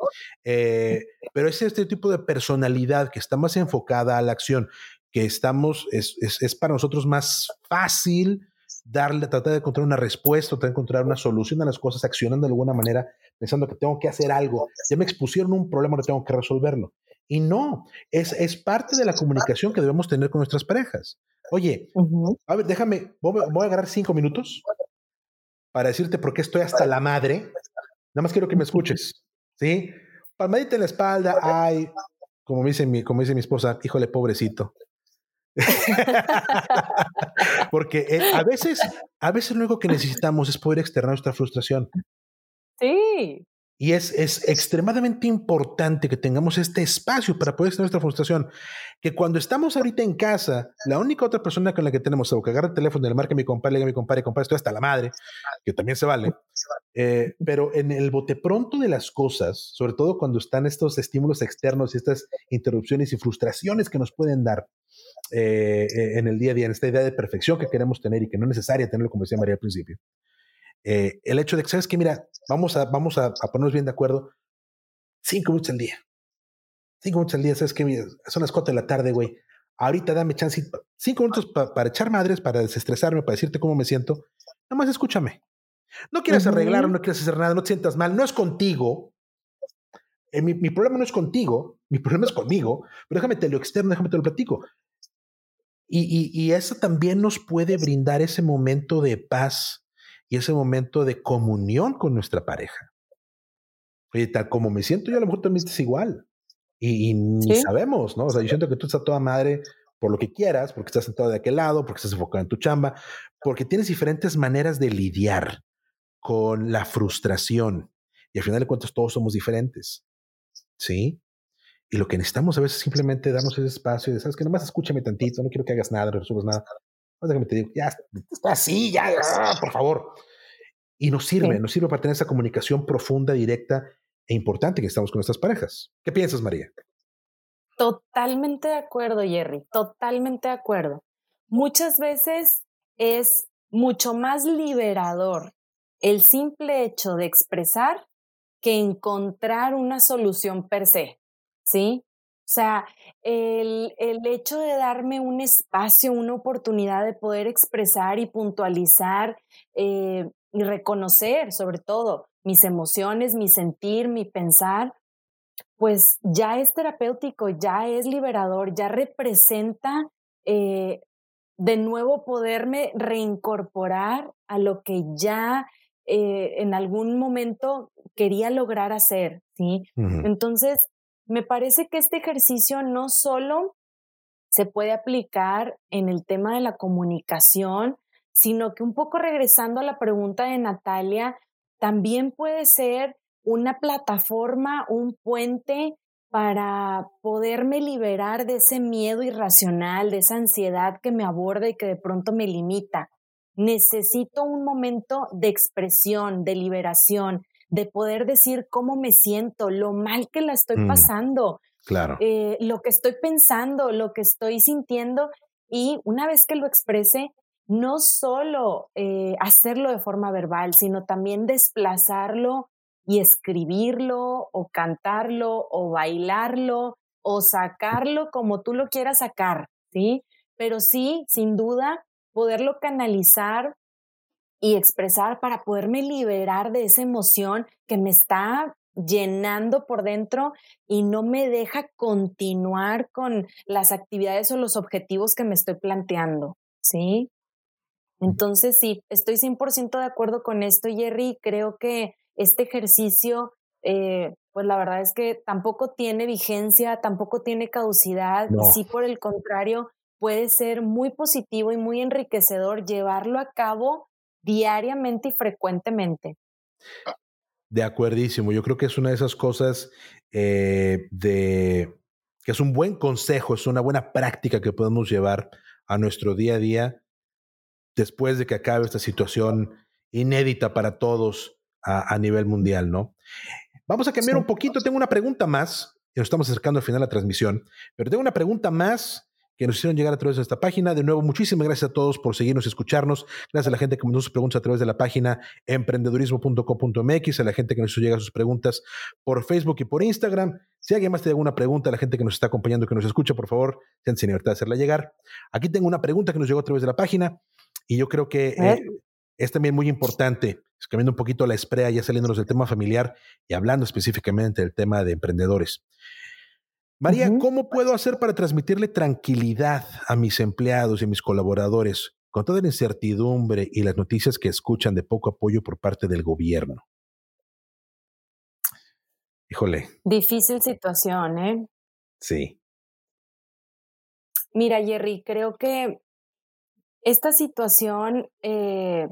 Eh, pero es este tipo de personalidad que está más enfocada a la acción, que estamos, es, es, es para nosotros más fácil darle, tratar de encontrar una respuesta, tratar de encontrar una solución a las cosas, accionando de alguna manera, pensando que tengo que hacer algo. Ya me expusieron un problema, no tengo que resolverlo. Y no, es, es parte de la comunicación que debemos tener con nuestras parejas. Oye, a ver, déjame, voy, a agarrar cinco minutos para decirte por qué estoy hasta la madre. Nada más quiero que me escuches, ¿sí? Palmadita en la espalda, ay, como dice mi, como dice mi esposa, híjole, pobrecito. [laughs] Porque eh, a veces, a veces lo único que necesitamos es poder externar nuestra frustración. Sí. Y es, es extremadamente importante que tengamos este espacio para poder externar nuestra frustración. Que cuando estamos ahorita en casa, la única otra persona con la que tenemos algo que agarre el teléfono y le marque a mi compadre, le diga a mi compadre, compadre, estoy hasta la madre, que también se vale. Eh, pero en el bote pronto de las cosas, sobre todo cuando están estos estímulos externos y estas interrupciones y frustraciones que nos pueden dar, eh, eh, en el día a día, en esta idea de perfección que queremos tener y que no es necesaria tenerlo, como decía María al principio. Eh, el hecho de que, ¿sabes que Mira, vamos a, vamos a, ponernos bien de acuerdo. Cinco minutos al día. Cinco minutos al día, ¿sabes que Son las cuatro de la tarde, güey. Ahorita dame chance, cinco minutos para echar madres, para desestresarme, para decirte cómo me siento. Nada más escúchame. No quieres arreglar, no quieres hacer nada, no te sientas mal, no es contigo. Eh, mi, mi, problema no es contigo, mi problema es conmigo, pero déjame te lo externo, déjame te lo platico. Y, y, y, eso también nos puede brindar ese momento de paz y ese momento de comunión con nuestra pareja. Oye, tal como me siento yo, a lo mejor también es igual. Y, ni sabemos, ¿no? O sea, yo siento que tú estás toda madre por lo que quieras, porque estás sentado de aquel lado, porque estás enfocado en tu chamba, porque tienes diferentes maneras de lidiar con la frustración. Y al final de cuentas, todos somos diferentes. ¿Sí? Y lo que necesitamos a veces es simplemente darnos ese espacio de, sabes que nomás escúchame tantito, no quiero que hagas nada, no resuelvas nada déjame te digo, ya está así, ya, por favor. Y nos sirve, nos sirve para tener esa comunicación profunda, directa e importante que estamos con nuestras parejas. ¿Qué piensas, María? Totalmente de acuerdo, Jerry, totalmente de acuerdo. Muchas veces es mucho más liberador el simple hecho de expresar que encontrar una solución per se, ¿sí? O sea, el, el, hecho de darme un espacio, una oportunidad de poder expresar y puntualizar eh, y reconocer sobre todo mis emociones, mi sentir, mi pensar, pues ya es terapéutico, ya es liberador, ya representa eh, de nuevo poderme reincorporar a lo que ya eh, en algún momento quería lograr hacer, ¿sí? Entonces, me parece que este ejercicio no solo se puede aplicar en el tema de la comunicación, sino que un poco regresando a la pregunta de Natalia, también puede ser una plataforma, un puente para poderme liberar de ese miedo irracional, de esa ansiedad que me aborda y que de pronto me limita. Necesito un momento de expresión, de liberación, de poder decir cómo me siento, lo mal que la estoy mm, pasando, claro. Eh, lo que estoy pensando, lo que estoy sintiendo. Y una vez que lo exprese, no solo eh, hacerlo de forma verbal, sino también desplazarlo y escribirlo o cantarlo o bailarlo o sacarlo como tú lo quieras sacar, ¿sí? Pero sí, sin duda, poderlo canalizar y expresar para poderme liberar de esa emoción que me está llenando por dentro y no me deja continuar con las actividades o los objetivos que me estoy planteando, ¿sí? Entonces, sí, estoy 100% de acuerdo con esto, Jerry. Creo que este ejercicio, eh, pues la verdad es que tampoco tiene vigencia, tampoco tiene caducidad, y sí por el contrario, puede ser muy positivo y muy enriquecedor llevarlo a cabo diariamente y frecuentemente. De acuerdísimo, yo creo que es una de esas cosas eh, de que es un buen consejo, es una buena práctica que podemos llevar a nuestro día a día después de que acabe esta situación inédita para todos a, nivel mundial, ¿no? Vamos a cambiar un poquito. Tengo una pregunta más. Nos estamos acercando al final de la transmisión, pero tengo una pregunta más que nos hicieron llegar a través de esta página. De nuevo, muchísimas gracias a todos por seguirnos y escucharnos. Gracias a la gente que nos sus preguntas a través de la página emprendedurismo.com.mx, a la gente que nos hizo llegar sus preguntas por Facebook y por Instagram. Si alguien más tiene alguna pregunta, a la gente que nos está acompañando, que nos escucha, por favor, sean sin libertad de hacerla llegar. Aquí tengo una pregunta que nos llegó a través de la página y yo creo que eh, es también muy importante, cambiando un poquito la esprea, ya saliéndonos del tema familiar y hablando específicamente del tema de emprendedores. María, ¿cómo puedo hacer para transmitirle tranquilidad a mis empleados y a mis colaboradores con toda la incertidumbre y las noticias que escuchan de poco apoyo por parte del gobierno? Híjole. Difícil situación, ¿eh? Sí. Mira, Jerry, creo que esta situación eh,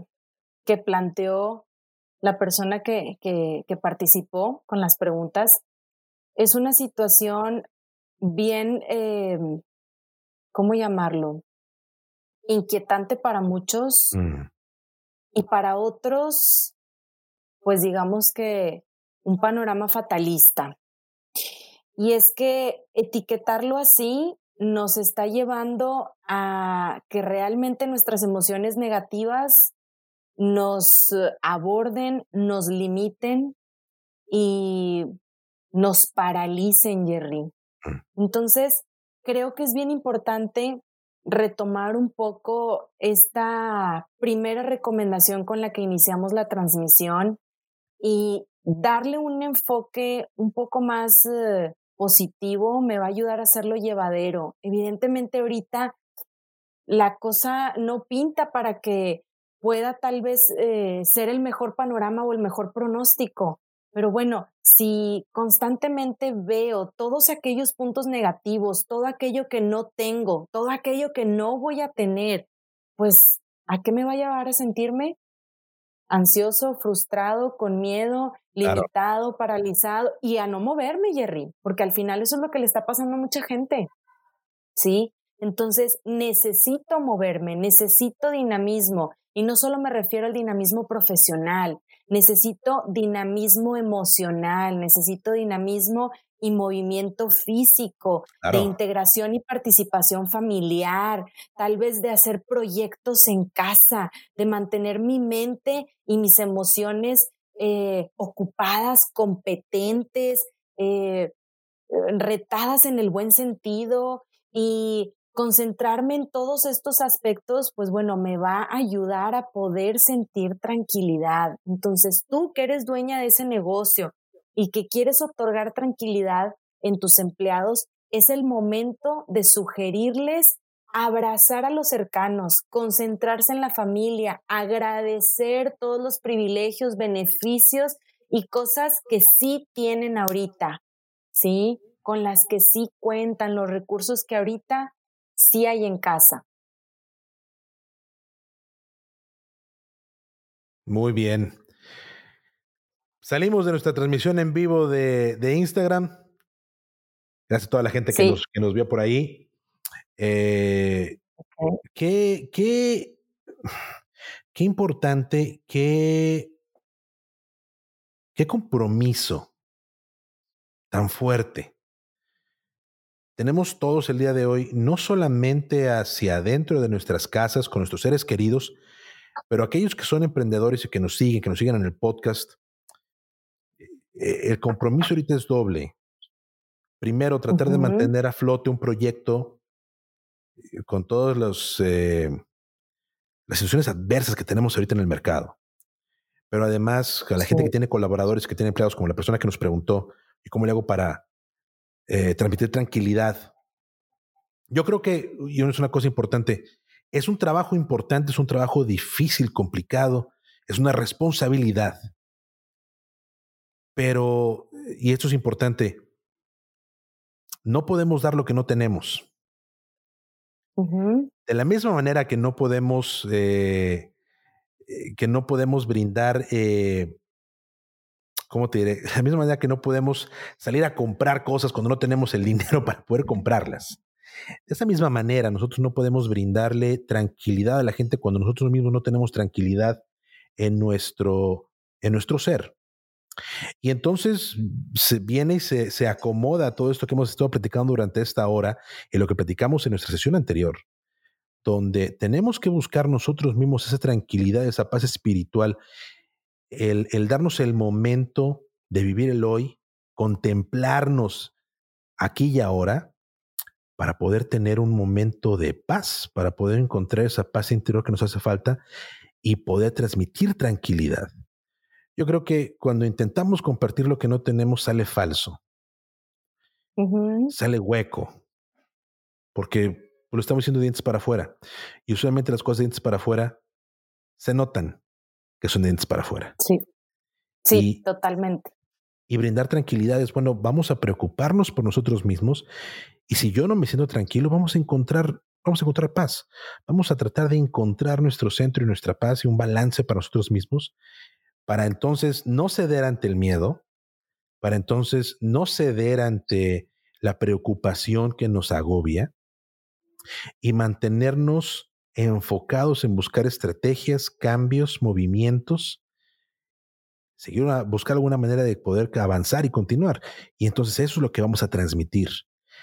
que planteó la persona que, que, participó con las preguntas es una situación bien, eh, ¿cómo llamarlo? Inquietante para muchos mm. y para otros, pues digamos que un panorama fatalista. Y es que etiquetarlo así nos está llevando a que realmente nuestras emociones negativas nos aborden, nos limiten y nos paralicen, Jerry. Entonces, creo que es bien importante retomar un poco esta primera recomendación con la que iniciamos la transmisión y darle un enfoque un poco más eh, positivo me va a ayudar a hacerlo llevadero. Evidentemente ahorita la cosa no pinta para que pueda tal vez eh, ser el mejor panorama o el mejor pronóstico, pero bueno, si constantemente veo todos aquellos puntos negativos, todo aquello que no tengo, todo aquello que no voy a tener, pues, ¿a qué me va a llevar a sentirme? Ansioso, frustrado, con miedo, limitado, paralizado y a no moverme, Jerry, porque al final eso es lo que le está pasando a mucha gente. ¿Sí? Entonces, necesito moverme, necesito dinamismo. Y no solo me refiero al dinamismo profesional, necesito dinamismo emocional, necesito dinamismo y movimiento físico, de integración y participación familiar, tal vez de hacer proyectos en casa, de mantener mi mente y mis emociones eh, ocupadas, competentes, eh, retadas en el buen sentido y concentrarme en todos estos aspectos, pues bueno, me va a ayudar a poder sentir tranquilidad. Entonces, tú que eres dueña de ese negocio y que quieres otorgar tranquilidad en tus empleados, es el momento de sugerirles abrazar a los cercanos, concentrarse en la familia, agradecer todos los privilegios, beneficios y cosas que sí tienen ahorita, ¿sí? Con las que sí cuentan, los recursos que ahorita sí hay en casa. Muy bien. Salimos de nuestra transmisión en vivo de, Instagram. Gracias a toda la gente que, nos, que nos vio por ahí. Eh, qué, qué, qué importante, qué, qué compromiso tan fuerte tenemos todos el día de hoy, no solamente hacia adentro de nuestras casas con nuestros seres queridos, pero aquellos que son emprendedores y que nos siguen, que nos siguen en el podcast, eh, el compromiso ahorita es doble. Primero, tratar de mantener a flote un proyecto eh, con todas los, eh, las situaciones adversas que tenemos ahorita en el mercado. Pero además, a la gente que tiene colaboradores, que tiene empleados, como la persona que nos preguntó, ¿y cómo le hago para eh, transmitir tranquilidad. Yo creo que, y es una cosa importante, es un trabajo importante, es un trabajo difícil, complicado, es una responsabilidad. Pero, y esto es importante, no podemos dar lo que no tenemos. De la misma manera que no podemos, eh, eh, que no podemos brindar, eh, ¿cómo te diré? De la misma manera que no podemos salir a comprar cosas cuando no tenemos el dinero [laughs] para poder comprarlas. De esa misma manera, nosotros no podemos brindarle tranquilidad a la gente cuando nosotros mismos no tenemos tranquilidad en nuestro, en nuestro ser. Y entonces se viene y se, se, acomoda todo esto que hemos estado platicando durante esta hora y lo que platicamos en nuestra sesión anterior, donde tenemos que buscar nosotros mismos esa tranquilidad, esa paz espiritual, el, el darnos el momento de vivir el hoy, contemplarnos aquí y ahora, para poder tener un momento de paz, para poder encontrar esa paz interior que nos hace falta y poder transmitir tranquilidad. Yo creo que cuando intentamos compartir lo que no tenemos sale falso, sale hueco, porque lo estamos haciendo dientes para afuera. Y usualmente las cosas de dientes para afuera se notan que son dientes para afuera. Sí, sí, totalmente. Y brindar tranquilidad es, bueno, vamos a preocuparnos por nosotros mismos. Y si yo no me siento tranquilo, vamos a encontrar vamos a encontrar paz. Vamos a tratar de encontrar nuestro centro y nuestra paz y un balance para nosotros mismos para entonces no ceder ante el miedo, para entonces no ceder ante la preocupación que nos agobia y mantenernos enfocados en buscar estrategias, cambios, movimientos, seguir buscar alguna manera de poder avanzar y continuar. Y entonces eso es lo que vamos a transmitir.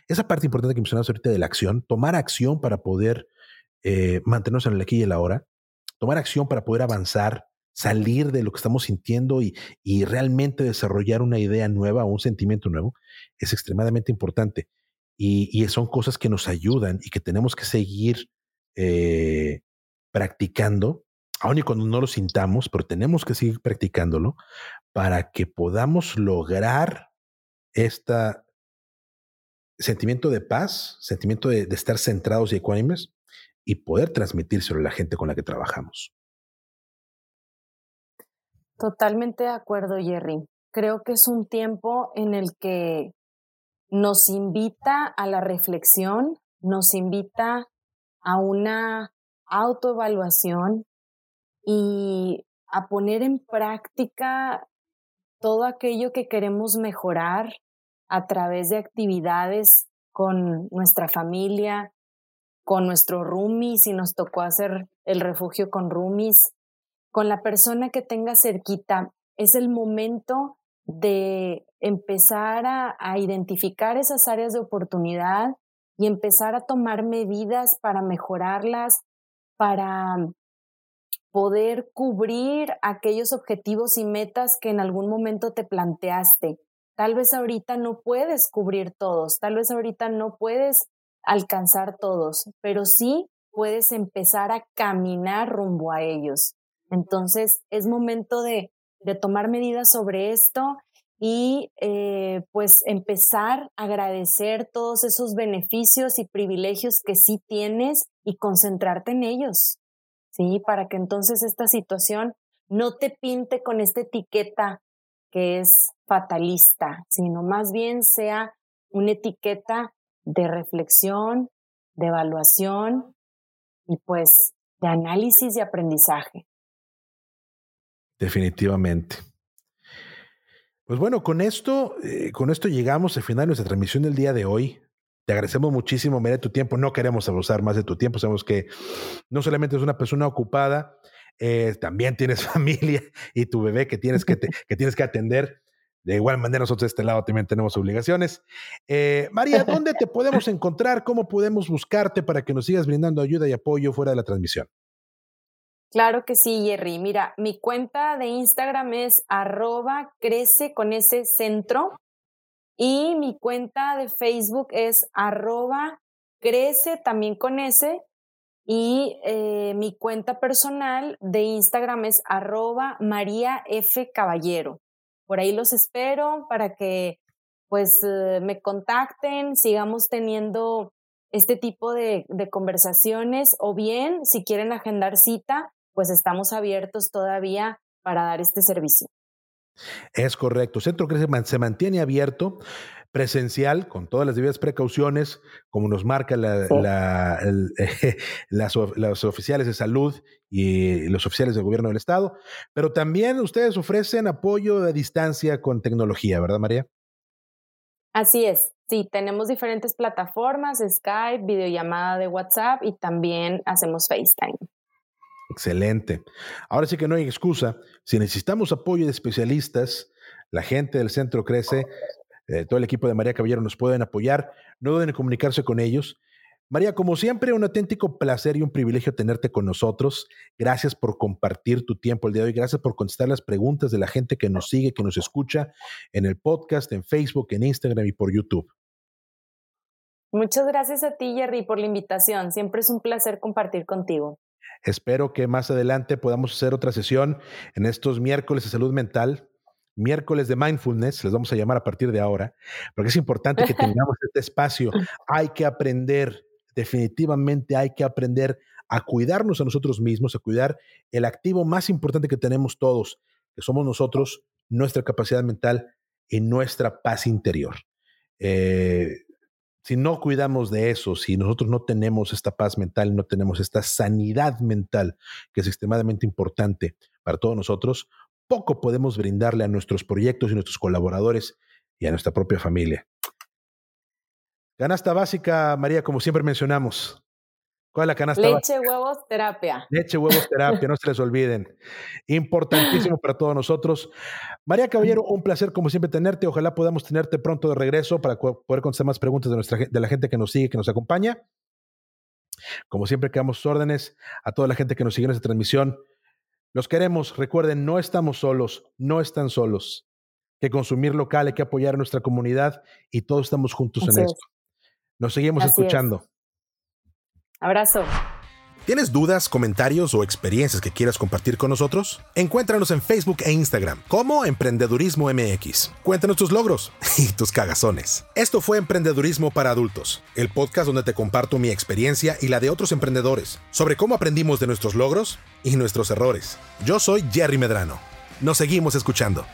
Esa parte importante que mencionabas ahorita de la acción, tomar acción para poder eh, mantenernos en el aquí y el ahora, tomar acción para poder avanzar, salir de lo que estamos sintiendo y, realmente desarrollar una idea nueva o un sentimiento nuevo es extremadamente importante. Y, son cosas que nos ayudan y que tenemos que seguir eh, practicando, aun y cuando no lo sintamos, pero tenemos que seguir practicándolo para que podamos lograr este sentimiento de paz, sentimiento de, estar centrados y ecuánimes y poder transmitírselo a la gente con la que trabajamos. Totalmente de acuerdo, Jerry. Creo que es un tiempo en el que nos invita a la reflexión, nos invita a una autoevaluación y a poner en práctica todo aquello que queremos mejorar a través de actividades con nuestra familia, con nuestro roomies, si nos tocó hacer el refugio con roomies, con la persona que tenga cerquita. Es el momento de empezar a, identificar esas áreas de oportunidad y empezar a tomar medidas para mejorarlas, para poder cubrir aquellos objetivos y metas que en algún momento te planteaste. Tal vez ahorita no puedes cubrir todos, tal vez ahorita no puedes alcanzar todos, pero sí puedes empezar a caminar rumbo a ellos. Entonces, es momento de, tomar medidas sobre esto y eh, pues empezar a agradecer todos esos beneficios y privilegios que sí tienes y concentrarte en ellos, ¿sí? Para que entonces esta situación no te pinte con esta etiqueta que es fatalista, sino más bien sea una etiqueta de reflexión, de evaluación y pues de análisis y aprendizaje. Definitivamente. Pues bueno, con esto, eh, con esto llegamos al final de nuestra transmisión del día de hoy. Te agradecemos muchísimo, mira tu tiempo. No queremos abusar más de tu tiempo. Sabemos que no solamente es una persona ocupada, eh, también tienes [laughs] familia y tu bebé que tienes que, [laughs] que tienes que atender. De igual manera, nosotros de este lado también tenemos obligaciones. Eh, María, ¿dónde te podemos [laughs] encontrar? ¿Cómo podemos buscarte para que nos sigas brindando ayuda y apoyo fuera de la transmisión? Claro que sí, Jerry. Mira, mi cuenta de Instagram es arroba crece con ese centro y mi cuenta de Facebook es arroba crece también con ese y eh, mi cuenta personal de Instagram es arroba María F. Caballero. Por ahí los espero para que pues eh, me contacten, sigamos teniendo este tipo de, de conversaciones o bien si quieren agendar cita, pues estamos abiertos todavía para dar este servicio. Es correcto. Centro Crece se mantiene abierto presencial, con todas las debidas precauciones, como nos marca la, [laughs] las, los oficiales de salud y los oficiales del gobierno del Estado, pero también ustedes ofrecen apoyo de distancia con tecnología, ¿verdad, María? Así es, sí, tenemos diferentes plataformas, Skype, videollamada de WhatsApp y también hacemos FaceTime. Excelente. Ahora sí que no hay excusa. Si necesitamos apoyo de especialistas, la gente del centro crece, eh, todo el equipo de María Caballero nos pueden apoyar. No duden en comunicarse con ellos. María, como siempre, un auténtico placer y un privilegio tenerte con nosotros. Gracias por compartir tu tiempo el día de hoy. Gracias por contestar las preguntas de la gente que nos sigue, que nos escucha en el podcast, en Facebook, en Instagram y por YouTube. Muchas gracias a ti, Jerry, por la invitación. Siempre es un placer compartir contigo. Espero que más adelante podamos hacer otra sesión en estos miércoles de salud mental miércoles de mindfulness, les vamos a llamar a partir de ahora, porque es importante que [laughs] tengamos este espacio. Hay que aprender, definitivamente hay que aprender a cuidarnos a nosotros mismos, a cuidar el activo más importante que tenemos todos, que somos nosotros, nuestra capacidad mental y nuestra paz interior. Eh, si no cuidamos de eso, si nosotros no tenemos esta paz mental, no tenemos esta sanidad mental, que es extremadamente importante para todos nosotros, poco podemos brindarle a nuestros proyectos y nuestros colaboradores y a nuestra propia familia. Canasta básica, María, como siempre mencionamos. ¿Cuál es la canasta Leche, huevos, terapia. Leche, huevos, terapia, no se les olviden. Importantísimo para todos nosotros. María Caballero, un placer como siempre tenerte. Ojalá podamos tenerte pronto de regreso para poder contestar más preguntas de, nuestra, de la gente que nos sigue, que nos acompaña. Como siempre, quedamos sus órdenes a toda la gente que nos sigue en esta transmisión. Los queremos, recuerden, no estamos solos, no están solos. Que consumir local, hay que apoyar a nuestra comunidad y todos estamos juntos en esto. Nos seguimos escuchando. Abrazo. ¿Tienes dudas, comentarios o experiencias que quieras compartir con nosotros? Encuéntranos en Facebook e Instagram como Emprendedurismo MX. Cuéntanos tus logros [laughs] y tus cagazones. Esto fue Emprendedurismo para Adultos, el podcast donde te comparto mi experiencia y la de otros emprendedores sobre cómo aprendimos de nuestros logros y nuestros errores. Yo soy Jerry Medrano. Nos seguimos escuchando.